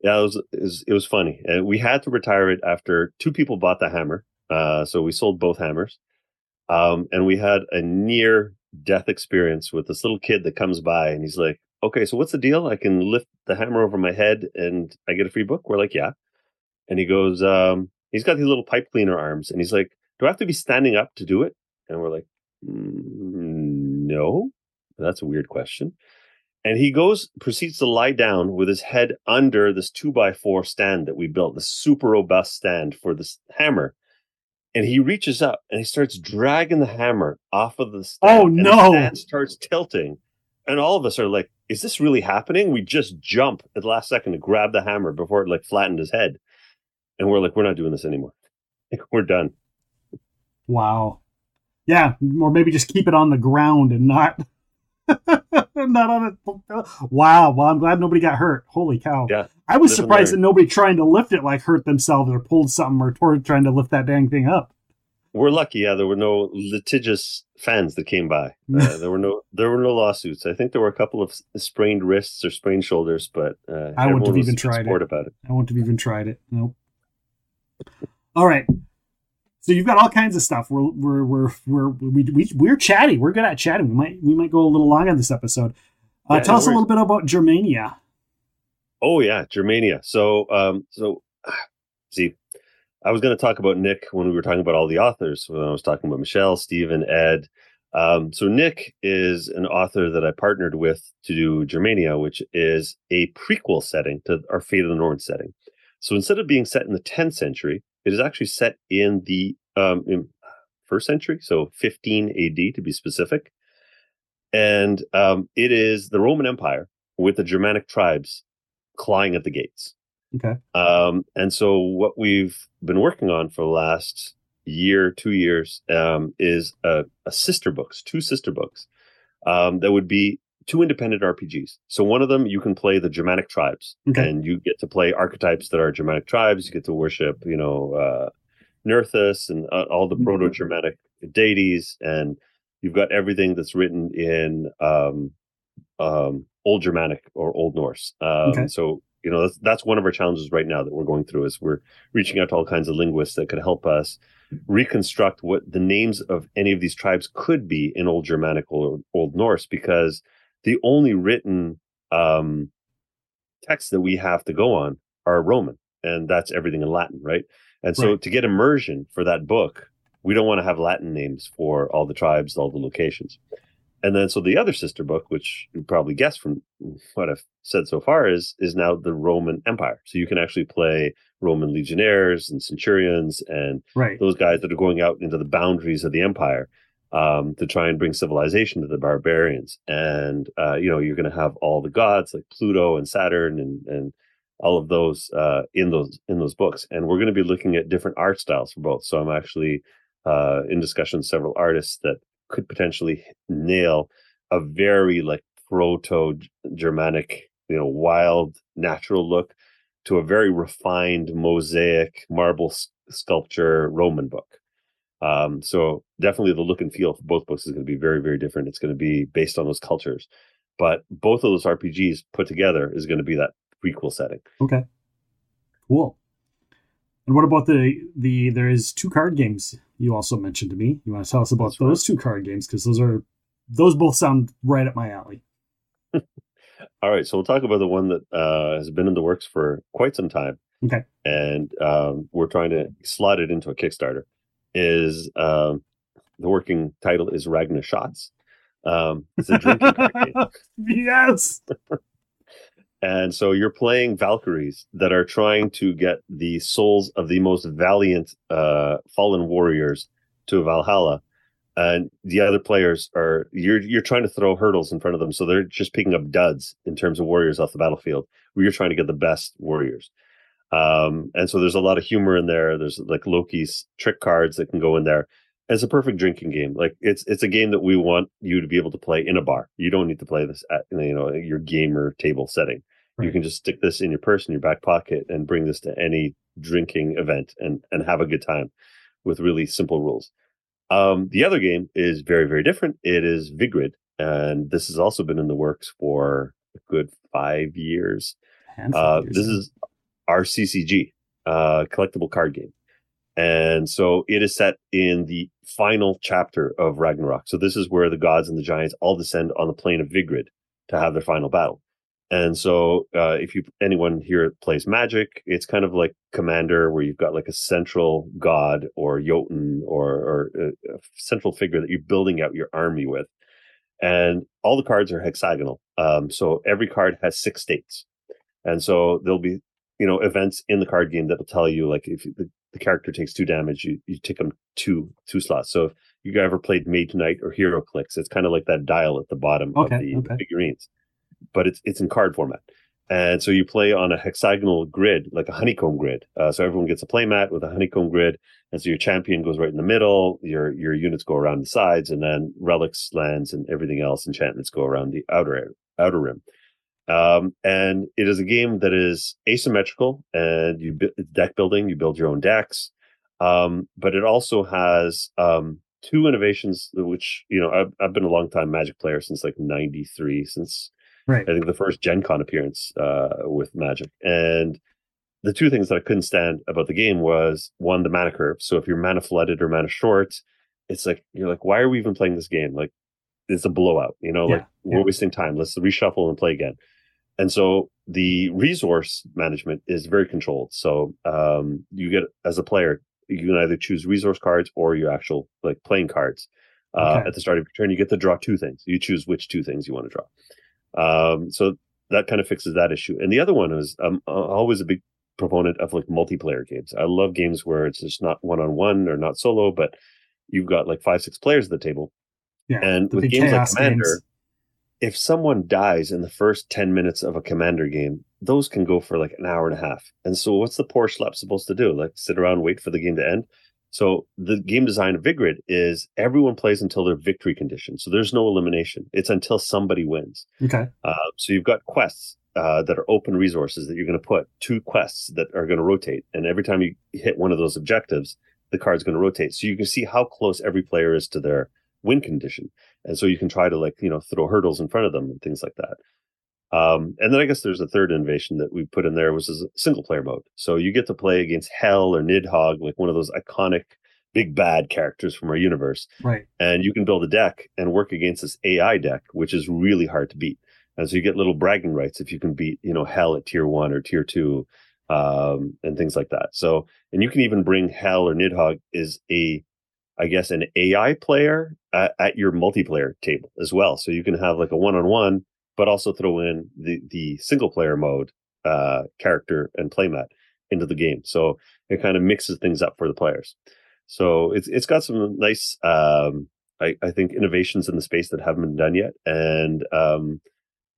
yeah, it was, it was it was funny, and we had to retire it after two people bought the hammer. Uh, so we sold both hammers, um, and we had a near death experience with this little kid that comes by, and he's like, "Okay, so what's the deal? I can lift the hammer over my head, and I get a free book." We're like, "Yeah." And he goes, um, he's got these little pipe cleaner arms, and he's like, "Do I have to be standing up to do it?" And we're like, mm, "No, that's a weird question." And he goes, proceeds to lie down with his head under this two by four stand that we built, the super robust stand for this hammer. And he reaches up and he starts dragging the hammer off of the stand. Oh and no! The stand starts tilting, and all of us are like, "Is this really happening?" We just jump at the last second to grab the hammer before it like flattened his head and we're like, we're not doing this anymore. we're done. Wow. Yeah, or maybe just keep it on the ground and not not on it. Wow. Well, I'm glad nobody got hurt. Holy cow. Yeah. I was surprised that nobody trying to lift it like hurt themselves or pulled something or toward trying to lift that dang thing up. We're lucky. Yeah, there were no litigious fans that came by. Uh, there were no there were no lawsuits. I think there were a couple of sprained wrists or sprained shoulders, but uh, I wouldn't have even tried it. About it. I wouldn't have even tried it. Nope. All right. So you've got all kinds of stuff. We're we're we're we're we, we, we're chatty. We're good at chatting. We might we might go a little long on this episode. Uh, yeah, tell no us worries. a little bit about Germania. Oh yeah, Germania. So um so see, I was going to talk about Nick when we were talking about all the authors. When I was talking about Michelle, Stephen, Ed. Um, so Nick is an author that I partnered with to do Germania, which is a prequel setting to our Fate of the Norns setting. So instead of being set in the 10th century, it is actually set in the um, in first century, so 15 AD to be specific. And um, it is the Roman Empire with the Germanic tribes clawing at the gates. Okay. Um, and so what we've been working on for the last year, two years, um, is a, a, sister books, two sister books um, that would be two independent RPGs. So one of them you can play the Germanic tribes, okay. and you get to play archetypes that are Germanic tribes. You get to worship, you know, uh, Nerthus and uh, all the mm-hmm. Proto-Germanic deities, and you've got everything that's written in um, um, Old Germanic or Old Norse. Um, okay. So you know that's, that's one of our challenges right now that we're going through is we're reaching out to all kinds of linguists that could help us reconstruct what the names of any of these tribes could be in Old Germanic or Old Norse because the only written um, texts that we have to go on are Roman, and that's everything in Latin, right? And so right. to get immersion for that book, we don't want to have Latin names for all the tribes, all the locations. And then so the other sister book, which you probably guessed from what I've said so far, is is now the Roman Empire. So you can actually play Roman legionnaires and centurions and right. those guys that are going out into the boundaries of the empire. Um, to try and bring civilization to the barbarians. And uh, you know, you're going to have all the gods like Pluto and Saturn and and all of those uh, in those in those books. And we're going to be looking at different art styles for both. So I'm actually uh, in discussion with several artists that could potentially nail a very like proto Germanic, you know, wild natural look to a very refined mosaic marble sculpture Roman book. Um, so definitely the look and feel for both books is going to be very, very different. It's going to be based on those cultures, but both of those RPGs put together is going to be that prequel setting. Okay. Cool. And what about the the there is two card games you also mentioned to me. You want to tell us about That's those two card games because those are those both sound right up my alley. All right, so we'll talk about the one that uh, has been in the works for quite some time. Okay. And um, we're trying to slot it into a Kickstarter. Is um, the working title is Ragnar Shots. Um, it's a drinking card game. yes. And so you're playing Valkyries that are trying to get the souls of the most valiant uh, fallen warriors to Valhalla. And the other players are you're you're trying to throw hurdles in front of them, so they're just picking up duds in terms of warriors off the battlefield. Where you're trying to get the best warriors, um, and so there's a lot of humor in there. There's like Loki's trick cards that can go in there. It's a perfect drinking game. Like it's it's a game that we want you to be able to play in a bar. You don't need to play this at you know your gamer table setting. You can just stick this in your purse in your back pocket and bring this to any drinking event and and have a good time with really simple rules. Um, the other game is very very different. It is Vigrid, and this has also been in the works for a good five years. Uh, this is our CCG, uh, collectible card game. And so it is set in the final chapter of Ragnarok. So this is where the gods and the giants all descend on the plane of Vigrid to have their final battle. And so uh, if you anyone here plays Magic, it's kind of like Commander, where you've got like a central god or Jotun or, or a, a central figure that you're building out your army with. And all the cards are hexagonal. Um, so every card has six states. And so there'll be, you know, events in the card game that will tell you, like, if the, the character takes two damage, you, you take them two two slots. So if you ever played Mage Knight or HeroClix, it's kind of like that dial at the bottom Okay, of the okay. figurines, but it's it's in card format. And so you play on a hexagonal grid, like a honeycomb grid. Uh, so everyone gets a playmat with a honeycomb grid, and so your champion goes right in the middle. Your your units go around the sides, and then relics, lands, and everything else, enchantments go around the outer outer rim. Um, and it is a game that is asymmetrical, and you deck building. You build your own decks, um, but it also has um, two innovations, which you know I've, I've been a long time Magic player since like '93, since right. I think the first Gen Con appearance uh, with Magic. And the two things that I couldn't stand about the game was one, the mana curve. So if you're mana flooded or mana short, it's like you're like, why are we even playing this game? Like it's a blowout, you know, Yeah, like we're yeah. wasting time. Let's reshuffle and play again. And so the resource management is very controlled. So um, you get as a player, you can either choose resource cards or your actual like playing cards. Uh, Okay. At the start of your turn, you get to draw two things. You choose which two things you want to draw. Um, so that kind of fixes that issue. And the other one is I'm uh, always a big proponent of like multiplayer games. I love games where it's just not one on one or not solo, but you've got like five, six players at the table. Yeah. And the with games like Commander, games. If someone dies in the first 10 minutes of a Commander game, those can go for like an hour and a half. And so what's the poor schlep supposed to do? Like sit around, wait for the game to end? So the game design of Vigrid is everyone plays until their victory condition. So there's no elimination. It's until somebody wins. Okay. Uh, so you've got quests uh, that are open resources that you're going to put two quests that are going to rotate, and every time you hit one of those objectives, the card's going to rotate. So you can see how close every player is to their win condition, and so you can try to like you know throw hurdles in front of them and things like that. Um, and then I guess there's a third innovation that we put in there, which is a single player mode. So you get to play against Hell or Nidhogg, like one of those iconic big bad characters from our universe Right. and you can build a deck and work against this AI deck, which is really hard to beat. And so you get little bragging rights if you can beat, you know, Hell at tier one or tier two, um, and things like that. So, and you can even bring Hell or Nidhogg is a, I guess, an AI player at, at your multiplayer table as well. So you can have like a one on one, but also throw in the the single player mode uh, character and playmat into the game. So it kind of mixes things up for the players. So it's it's got some nice um, I, I think innovations in the space that haven't been done yet. And um,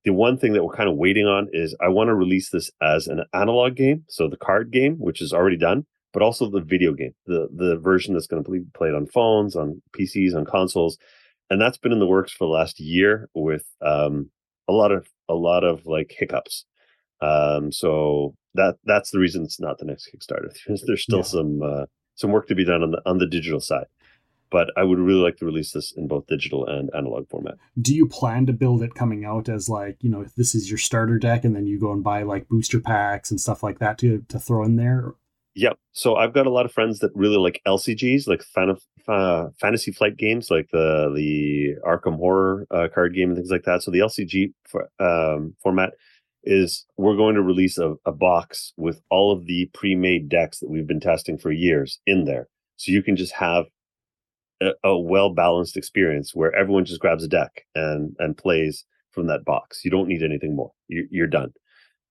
the one thing that we're kind of waiting on is I want to release this as an analog game, so the card game, which is already done, but also the video game, the the version that's going to be played on phones, on PCs, on consoles, and that's been in the works for the last year with um, a lot of a lot of like hiccups. Um, so that that's the reason it's not the next Kickstarter. There's, there's still yeah. some uh, some work to be done on the on the digital side but I would really like to release this in both digital and analog format. Do you plan to build it coming out as like, you know, if this is your starter deck and then you go and buy like booster packs and stuff like that to to throw in there? Yep. So I've got a lot of friends that really like LCGs, like fan- uh, fantasy flight games, like the the Arkham Horror uh, card game and things like that. So the LCG for, um, format is we're going to release a, a box with all of the pre-made decks that we've been testing for years in there. So you can just have a, a well balanced experience where everyone just grabs a deck and and plays from that box. You don't need anything more. You, you're done.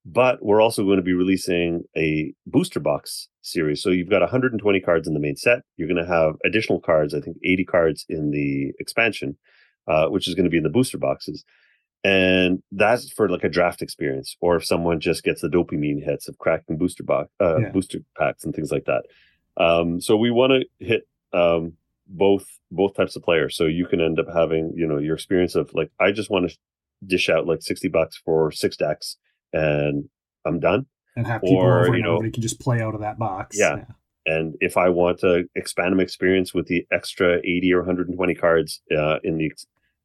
But we're also going to be releasing a booster box series. So you've got 120 cards in the main set. You're going to have additional cards, I think 80 cards in the expansion, uh, which is going to be in the booster boxes. And that's for like a draft experience, or if someone just gets the dopamine hits of cracking booster box, uh, yeah. booster packs and things like that. Um, so we want to hit um, both both types of players. So you can end up having, you know, your experience of like, I just want to dish out like 60 bucks for six decks and I'm done. And have people or, over you know, can just play out of that box. Yeah. yeah. And if I want to expand my experience with the extra 80 or 120 cards uh, in the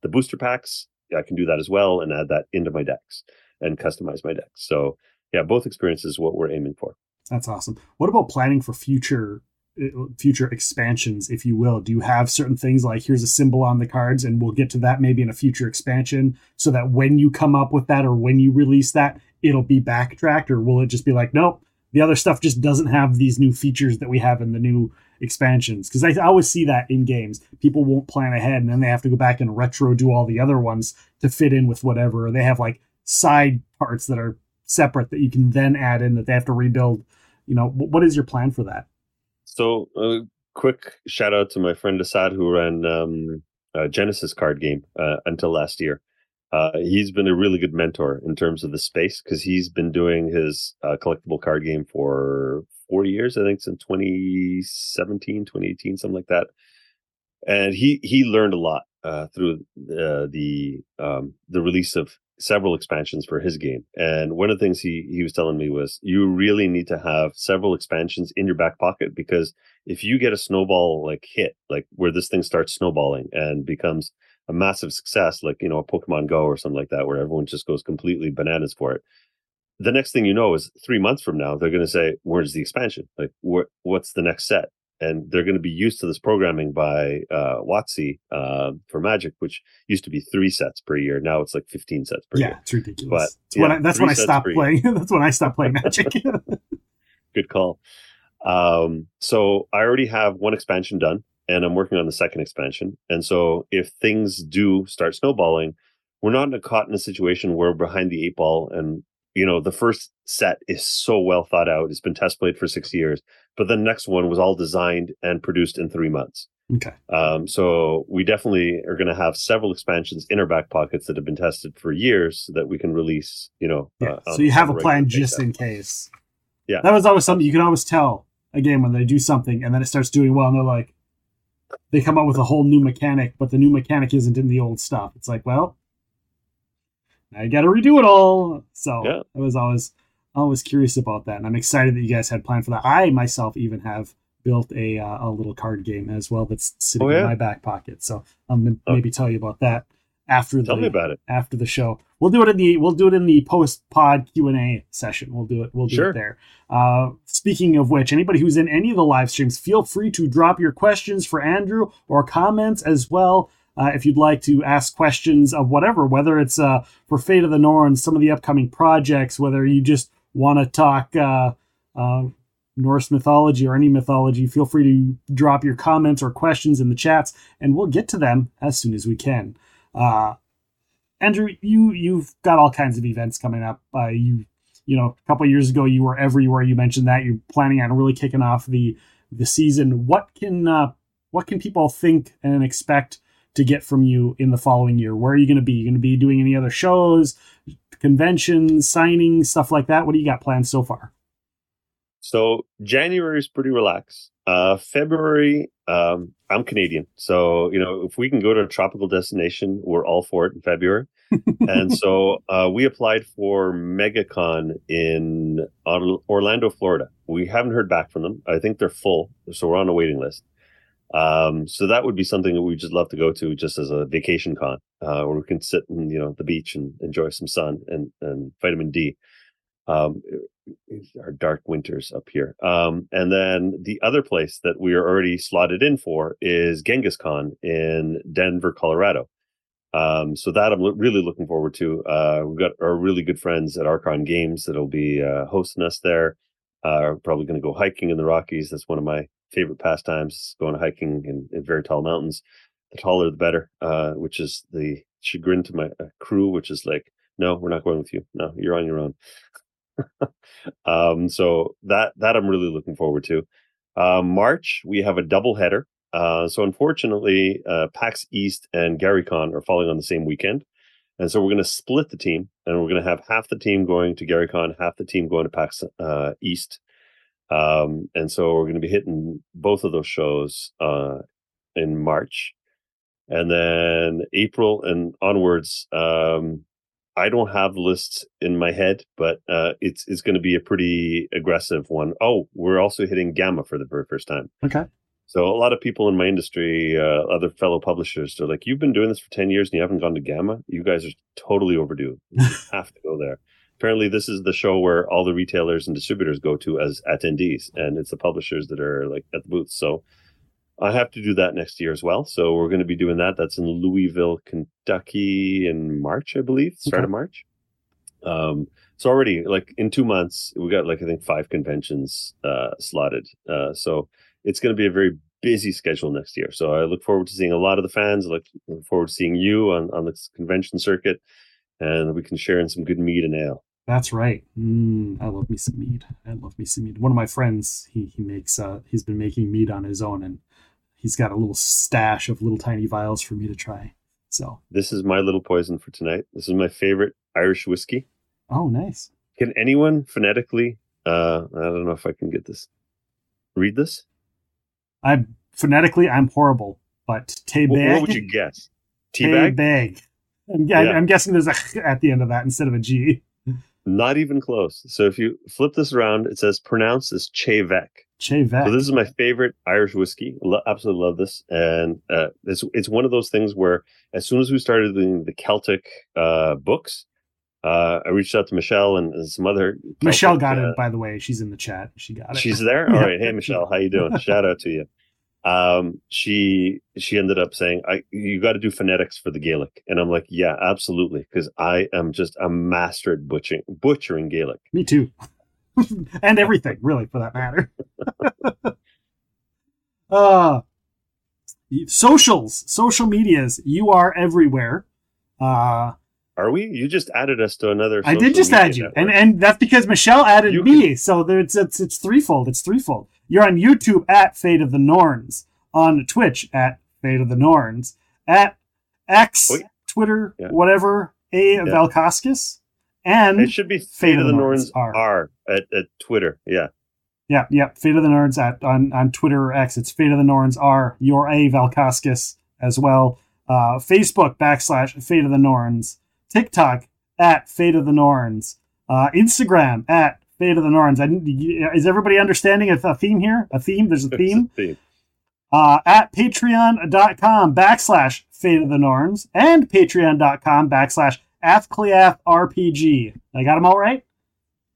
the booster packs, I can do that as well and add that into my decks and customize my decks. So yeah, both experiences what we're aiming for. That's awesome. What about planning for future future expansions, if you will? Do you have certain things like here's a symbol on the cards, and we'll get to that maybe in a future expansion, so that when you come up with that or when you release that, it'll be backtracked, or will it just be like, nope, the other stuff just doesn't have these new features that we have in the new expansions? Because I, I always see that in games, people won't plan ahead, and then they have to go back and retro do all the other ones to fit in with whatever. They have like side parts that are separate that you can then add in that they have to rebuild. You know, what is your plan for that? So, a uh, quick shout out to my friend Assad who ran um, Genesis card game uh, until last year. Uh, he's been a really good mentor in terms of the space because he's been doing his uh, collectible card game for four years, I think, since 2017, 2018, something like that. And he he learned a lot uh, through the um, the release of several expansions for his game. And one of the things he he was telling me was you really need to have several expansions in your back pocket because if you get a snowball like hit, like where this thing starts snowballing and becomes a massive success, like you know, a Pokemon Go or something like that, where everyone just goes completely bananas for it. The next thing you know is three months from now, they're going to say, "Where's the expansion? Like, wh- what's the next set?" and they're going to be used to this programming by uh, WotC uh, for Magic, which used to be three sets per year. Now it's like fifteen sets per yeah, year. Yeah, it's ridiculous. But, that's yeah, when I, that's when I stopped playing. that's when I stopped playing Magic. Good call. Um, so I already have one expansion done, and I'm working on the second expansion. And so if things do start snowballing, we're not in a, caught in a situation where we're behind the eight ball. And you know the first set is so well thought out. It's been test played for six years but the next one was all designed and produced in three months. Okay. Um, so we definitely are going to have several expansions in our back pockets that have been tested for years so that we can release you know yeah. Uh, so you have a plan just in case. Yeah. That was always something you can always tell again when they do something and then it starts doing well and they're like they come up with a whole new mechanic but the new mechanic isn't in the old stuff it's like well I got to redo it all. So yeah. I was always always curious about that, and I'm excited that you guys had planned for that. I myself even have built a uh, a little card game as well that's sitting oh, yeah? in my back pocket. So I'm gonna oh. maybe tell you about that after tell the me about it after the show. We'll do it in the we'll do it in the post pod Q and A session. We'll do it. We'll do sure. it there. Uh, speaking of which, anybody who's in any of the live streams, feel free to drop your questions for Andrew or comments as well. Uh, if you'd like to ask questions of whatever, whether it's uh, for Fate of the Norn, some of the upcoming projects, whether you just want to talk uh, uh, Norse mythology or any mythology, feel free to drop your comments or questions in the chats, and we'll get to them as soon as we can. Uh, Andrew, you you've got all kinds of events coming up. Uh, you you know a couple years ago you were everywhere. You mentioned that you're planning on really kicking off the the season. What can uh, what can people think and expect to get from you in the following year? Where are you going to be? You going to be doing any other shows, conventions, signings, stuff like that? What do you got planned so far? So January is pretty relaxed. Uh, February, um, I'm Canadian, so you know if we can go to a tropical destination, we're all for it in February. and so uh, we applied for MegaCon in Orlando, Florida. We haven't heard back from them. I think they're full, so we're on a waiting list. Um, so that would be something that we just love to go to, just as a vacation con, uh, where we can sit in you know the beach and enjoy some sun and and vitamin D. Um, our dark winters up here. Um, and then the other place that we are already slotted in for is Genghis Con in Denver, Colorado. Um, so that I'm really looking forward to. Uh, we've got our really good friends at Archon Games that'll be uh, hosting us there. Uh, probably going to go hiking in the Rockies. That's one of my favorite pastimes, going hiking in, in very tall mountains. The taller, the better, uh, which is the chagrin to my uh, crew, which is like, no, we're not going with you. No, you're on your own. Um, so that that I'm really looking forward to. Uh, March we have a double header. Uh, so unfortunately, uh, PAX East and GaryCon are falling on the same weekend, and so we're going to split the team, and we're going to have half the team going to GaryCon, half the team going to PAX uh, East. Um, and so we're going to be hitting both of those shows uh, in March, and then April and onwards. Um, I don't have lists in my head, but uh, it's it's going to be a pretty aggressive one. Oh, we're also hitting GAMA for the very first time. Okay. So a lot of people in my industry, uh, other fellow publishers, they're like, "You've been doing this for ten years and you haven't gone to GAMA. You guys are totally overdue. You have to go there." Apparently, this is the show where all the retailers and distributors go to as attendees, and it's the publishers that are like at the booth. So I have to do that next year as well. So we're going to be doing that. That's in Louisville, Kentucky in March, I believe, start okay. of March. Um, so already like in two months, we got like I think five conventions uh, slotted. Uh, so it's going to be a very busy schedule next year. So I look forward to seeing a lot of the fans. I look, forward to seeing you on on this convention circuit, and we can share in some good mead and ale. That's right. Mm, I love me some mead. I love me some mead. One of my friends, he he makes uh he's been making mead on his own and he's got a little stash of little tiny vials for me to try. So this is my little poison for tonight. This is my favorite Irish whiskey. Oh, nice. Can anyone phonetically? Uh, I don't know if I can get this. Read this. I phonetically, I'm horrible, but te What, what would you guess? Teabag. Teabag. I'm, yeah. I'm guessing there's a at the end of that instead of a G. Not even close. So if you flip this around, it says pronounced as Chevek. So this is my favorite Irish whiskey. Lo- absolutely love this, and uh, it's it's one of those things where as soon as we started doing the Celtic uh, books, uh, I reached out to Michelle and, and some other. Celtic, Michelle got it, uh, by the way. She's in the chat. She got it. She's there. All right. Hey, Michelle, how you doing? Shout out to you. Um, she she ended up saying, "I you got to do phonetics for the Gaelic," and I'm like, "Yeah, absolutely," because I am just a master at butchering butchering Gaelic. Me too. and everything, really, for that matter. uh, socials, social medias, you are everywhere. Uh, are we? You just added us to another. I did just add you, network. and and that's because Michelle added you me. Can... So it's it's it's threefold. It's threefold. You're on YouTube at Fate of the Norns, on Twitch at Fate of the Norns, at X, oh, yeah. Twitter, yeah. whatever, A yeah. Valkauskas. And it should be Fate, Fate of the, Norns, Norns R. at, at Twitter. Yeah. Yeah, yeah. Fate of the Norns at on, on Twitter or X. It's Fate of the Norns R. Your A Valkauskas as well. Uh, Facebook backslash Fate of the Norns. TikTok at Fate of the Norns. Uh, Instagram at Fate of the Norns. I, is everybody understanding a, a, theme here? A theme? There's a theme. a theme. Uh, at patreon.com backslash Fate of the Norns and patreon.com backslash Athcliath RPG. I got them all right?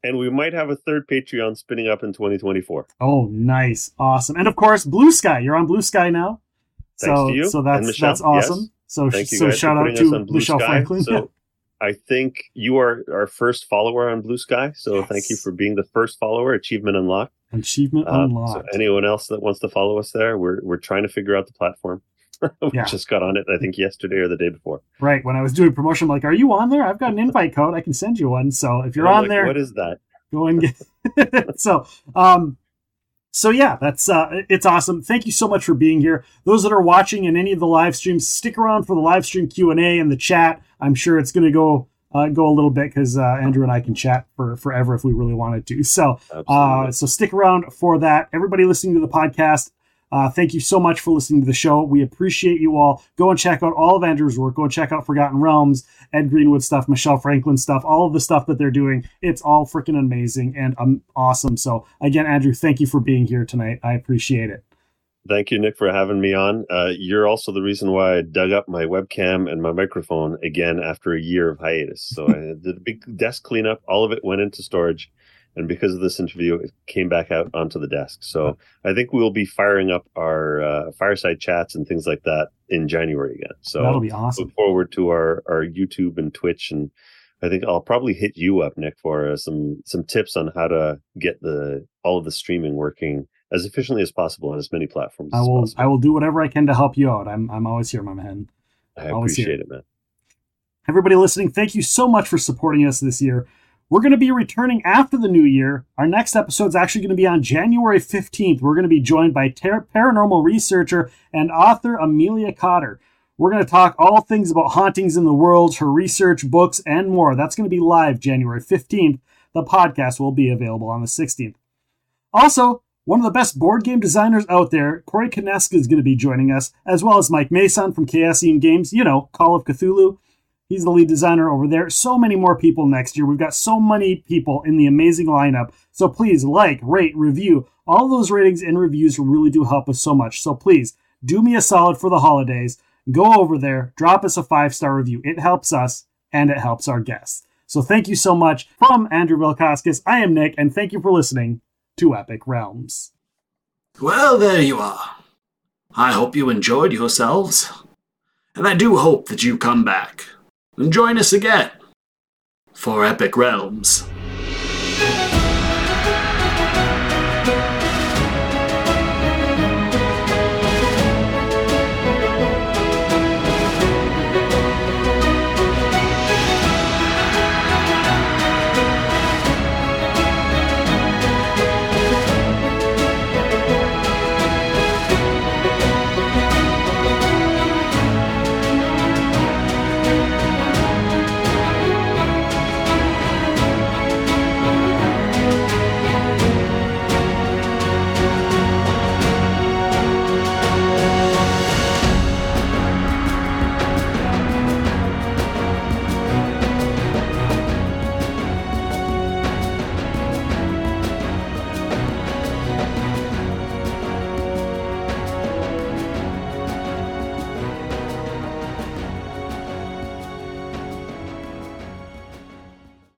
And we might have a third Patreon spinning up in 2024. Oh, nice. Awesome. And of course, Bluesky. You're on Bluesky now. Thanks so, to you. So that's that's awesome. Yes. So, Thank you so shout out to Michelle Sky. Franklin. So I think you are our first follower on Bluesky. So yes. thank you for being the first follower. Achievement unlocked. Achievement uh, unlocked. So anyone else that wants to follow us there, we're we're trying to figure out the platform. we yeah. just got on it, I think, yesterday or the day before. Right. When I was doing promotion, I'm like, are you on there? I've got an invite code. I can send you one. So if you're on like, there, what is that? Go and get. so, um, so yeah, that's uh, it's awesome. Thank you so much for being here. Those that are watching in any of the live streams, stick around for the live stream Q and A and the chat. I'm sure it's going to go uh, go a little bit because uh, Andrew and I can chat for forever if we really wanted to. So uh, so stick around for that. Everybody listening to the podcast, uh, thank you so much for listening to the show. We appreciate you all. Go and check out all of Andrew's work. Go and check out Forgotten Realms, Ed Greenwood stuff, Michelle Franklin stuff, all of the stuff that they're doing. It's all freaking amazing and um, awesome. So, again, Andrew, thank you for being here tonight. I appreciate it. Thank you, Nick, for having me on. Uh, you're also the reason why I dug up my webcam and my microphone again after a year of hiatus. So I did a big desk cleanup. All of it went into storage and because of this interview, it came back out onto the desk. So I think we'll be firing up our uh, fireside chats and things like that in January again. So that'll be awesome. Look forward to our our YouTube and Twitch, and I think I'll probably hit you up, Nick, for uh, some some tips on how to get the all of the streaming working as efficiently as possible on as many platforms. I will. Possible. I will do whatever I can to help you out. I'm I'm always here, my man. I always appreciate it, man. Everybody listening, thank you so much for supporting us this year. We're going to be returning after the new year. Our next episode is actually going to be on January 15th. We're going to be joined by ter- paranormal researcher and author Amelia Cotter. We're going to talk all things about hauntings in the world, her research, books, and more. That's going to be live January 15th. The podcast will be available on the 16th. Also, one of the best board game designers out there, Corey Konieczka, is going to be joining us, as well as Mike Mason from Chaosium Games, you know, Call of Cthulhu. He's the lead designer over there. So many more people next year. We've got so many people in the amazing lineup. So please like, rate, review. All those ratings and reviews really do help us so much. So please do me a solid for the holidays. Go over there, drop us a five star review. It helps us and it helps our guests. So thank you so much from Andrew Valkauskas. I am Nick, and thank you for listening to Epic Realms. Well, there you are. I hope you enjoyed yourselves, and I do hope that you come back and join us again for Epic Realms.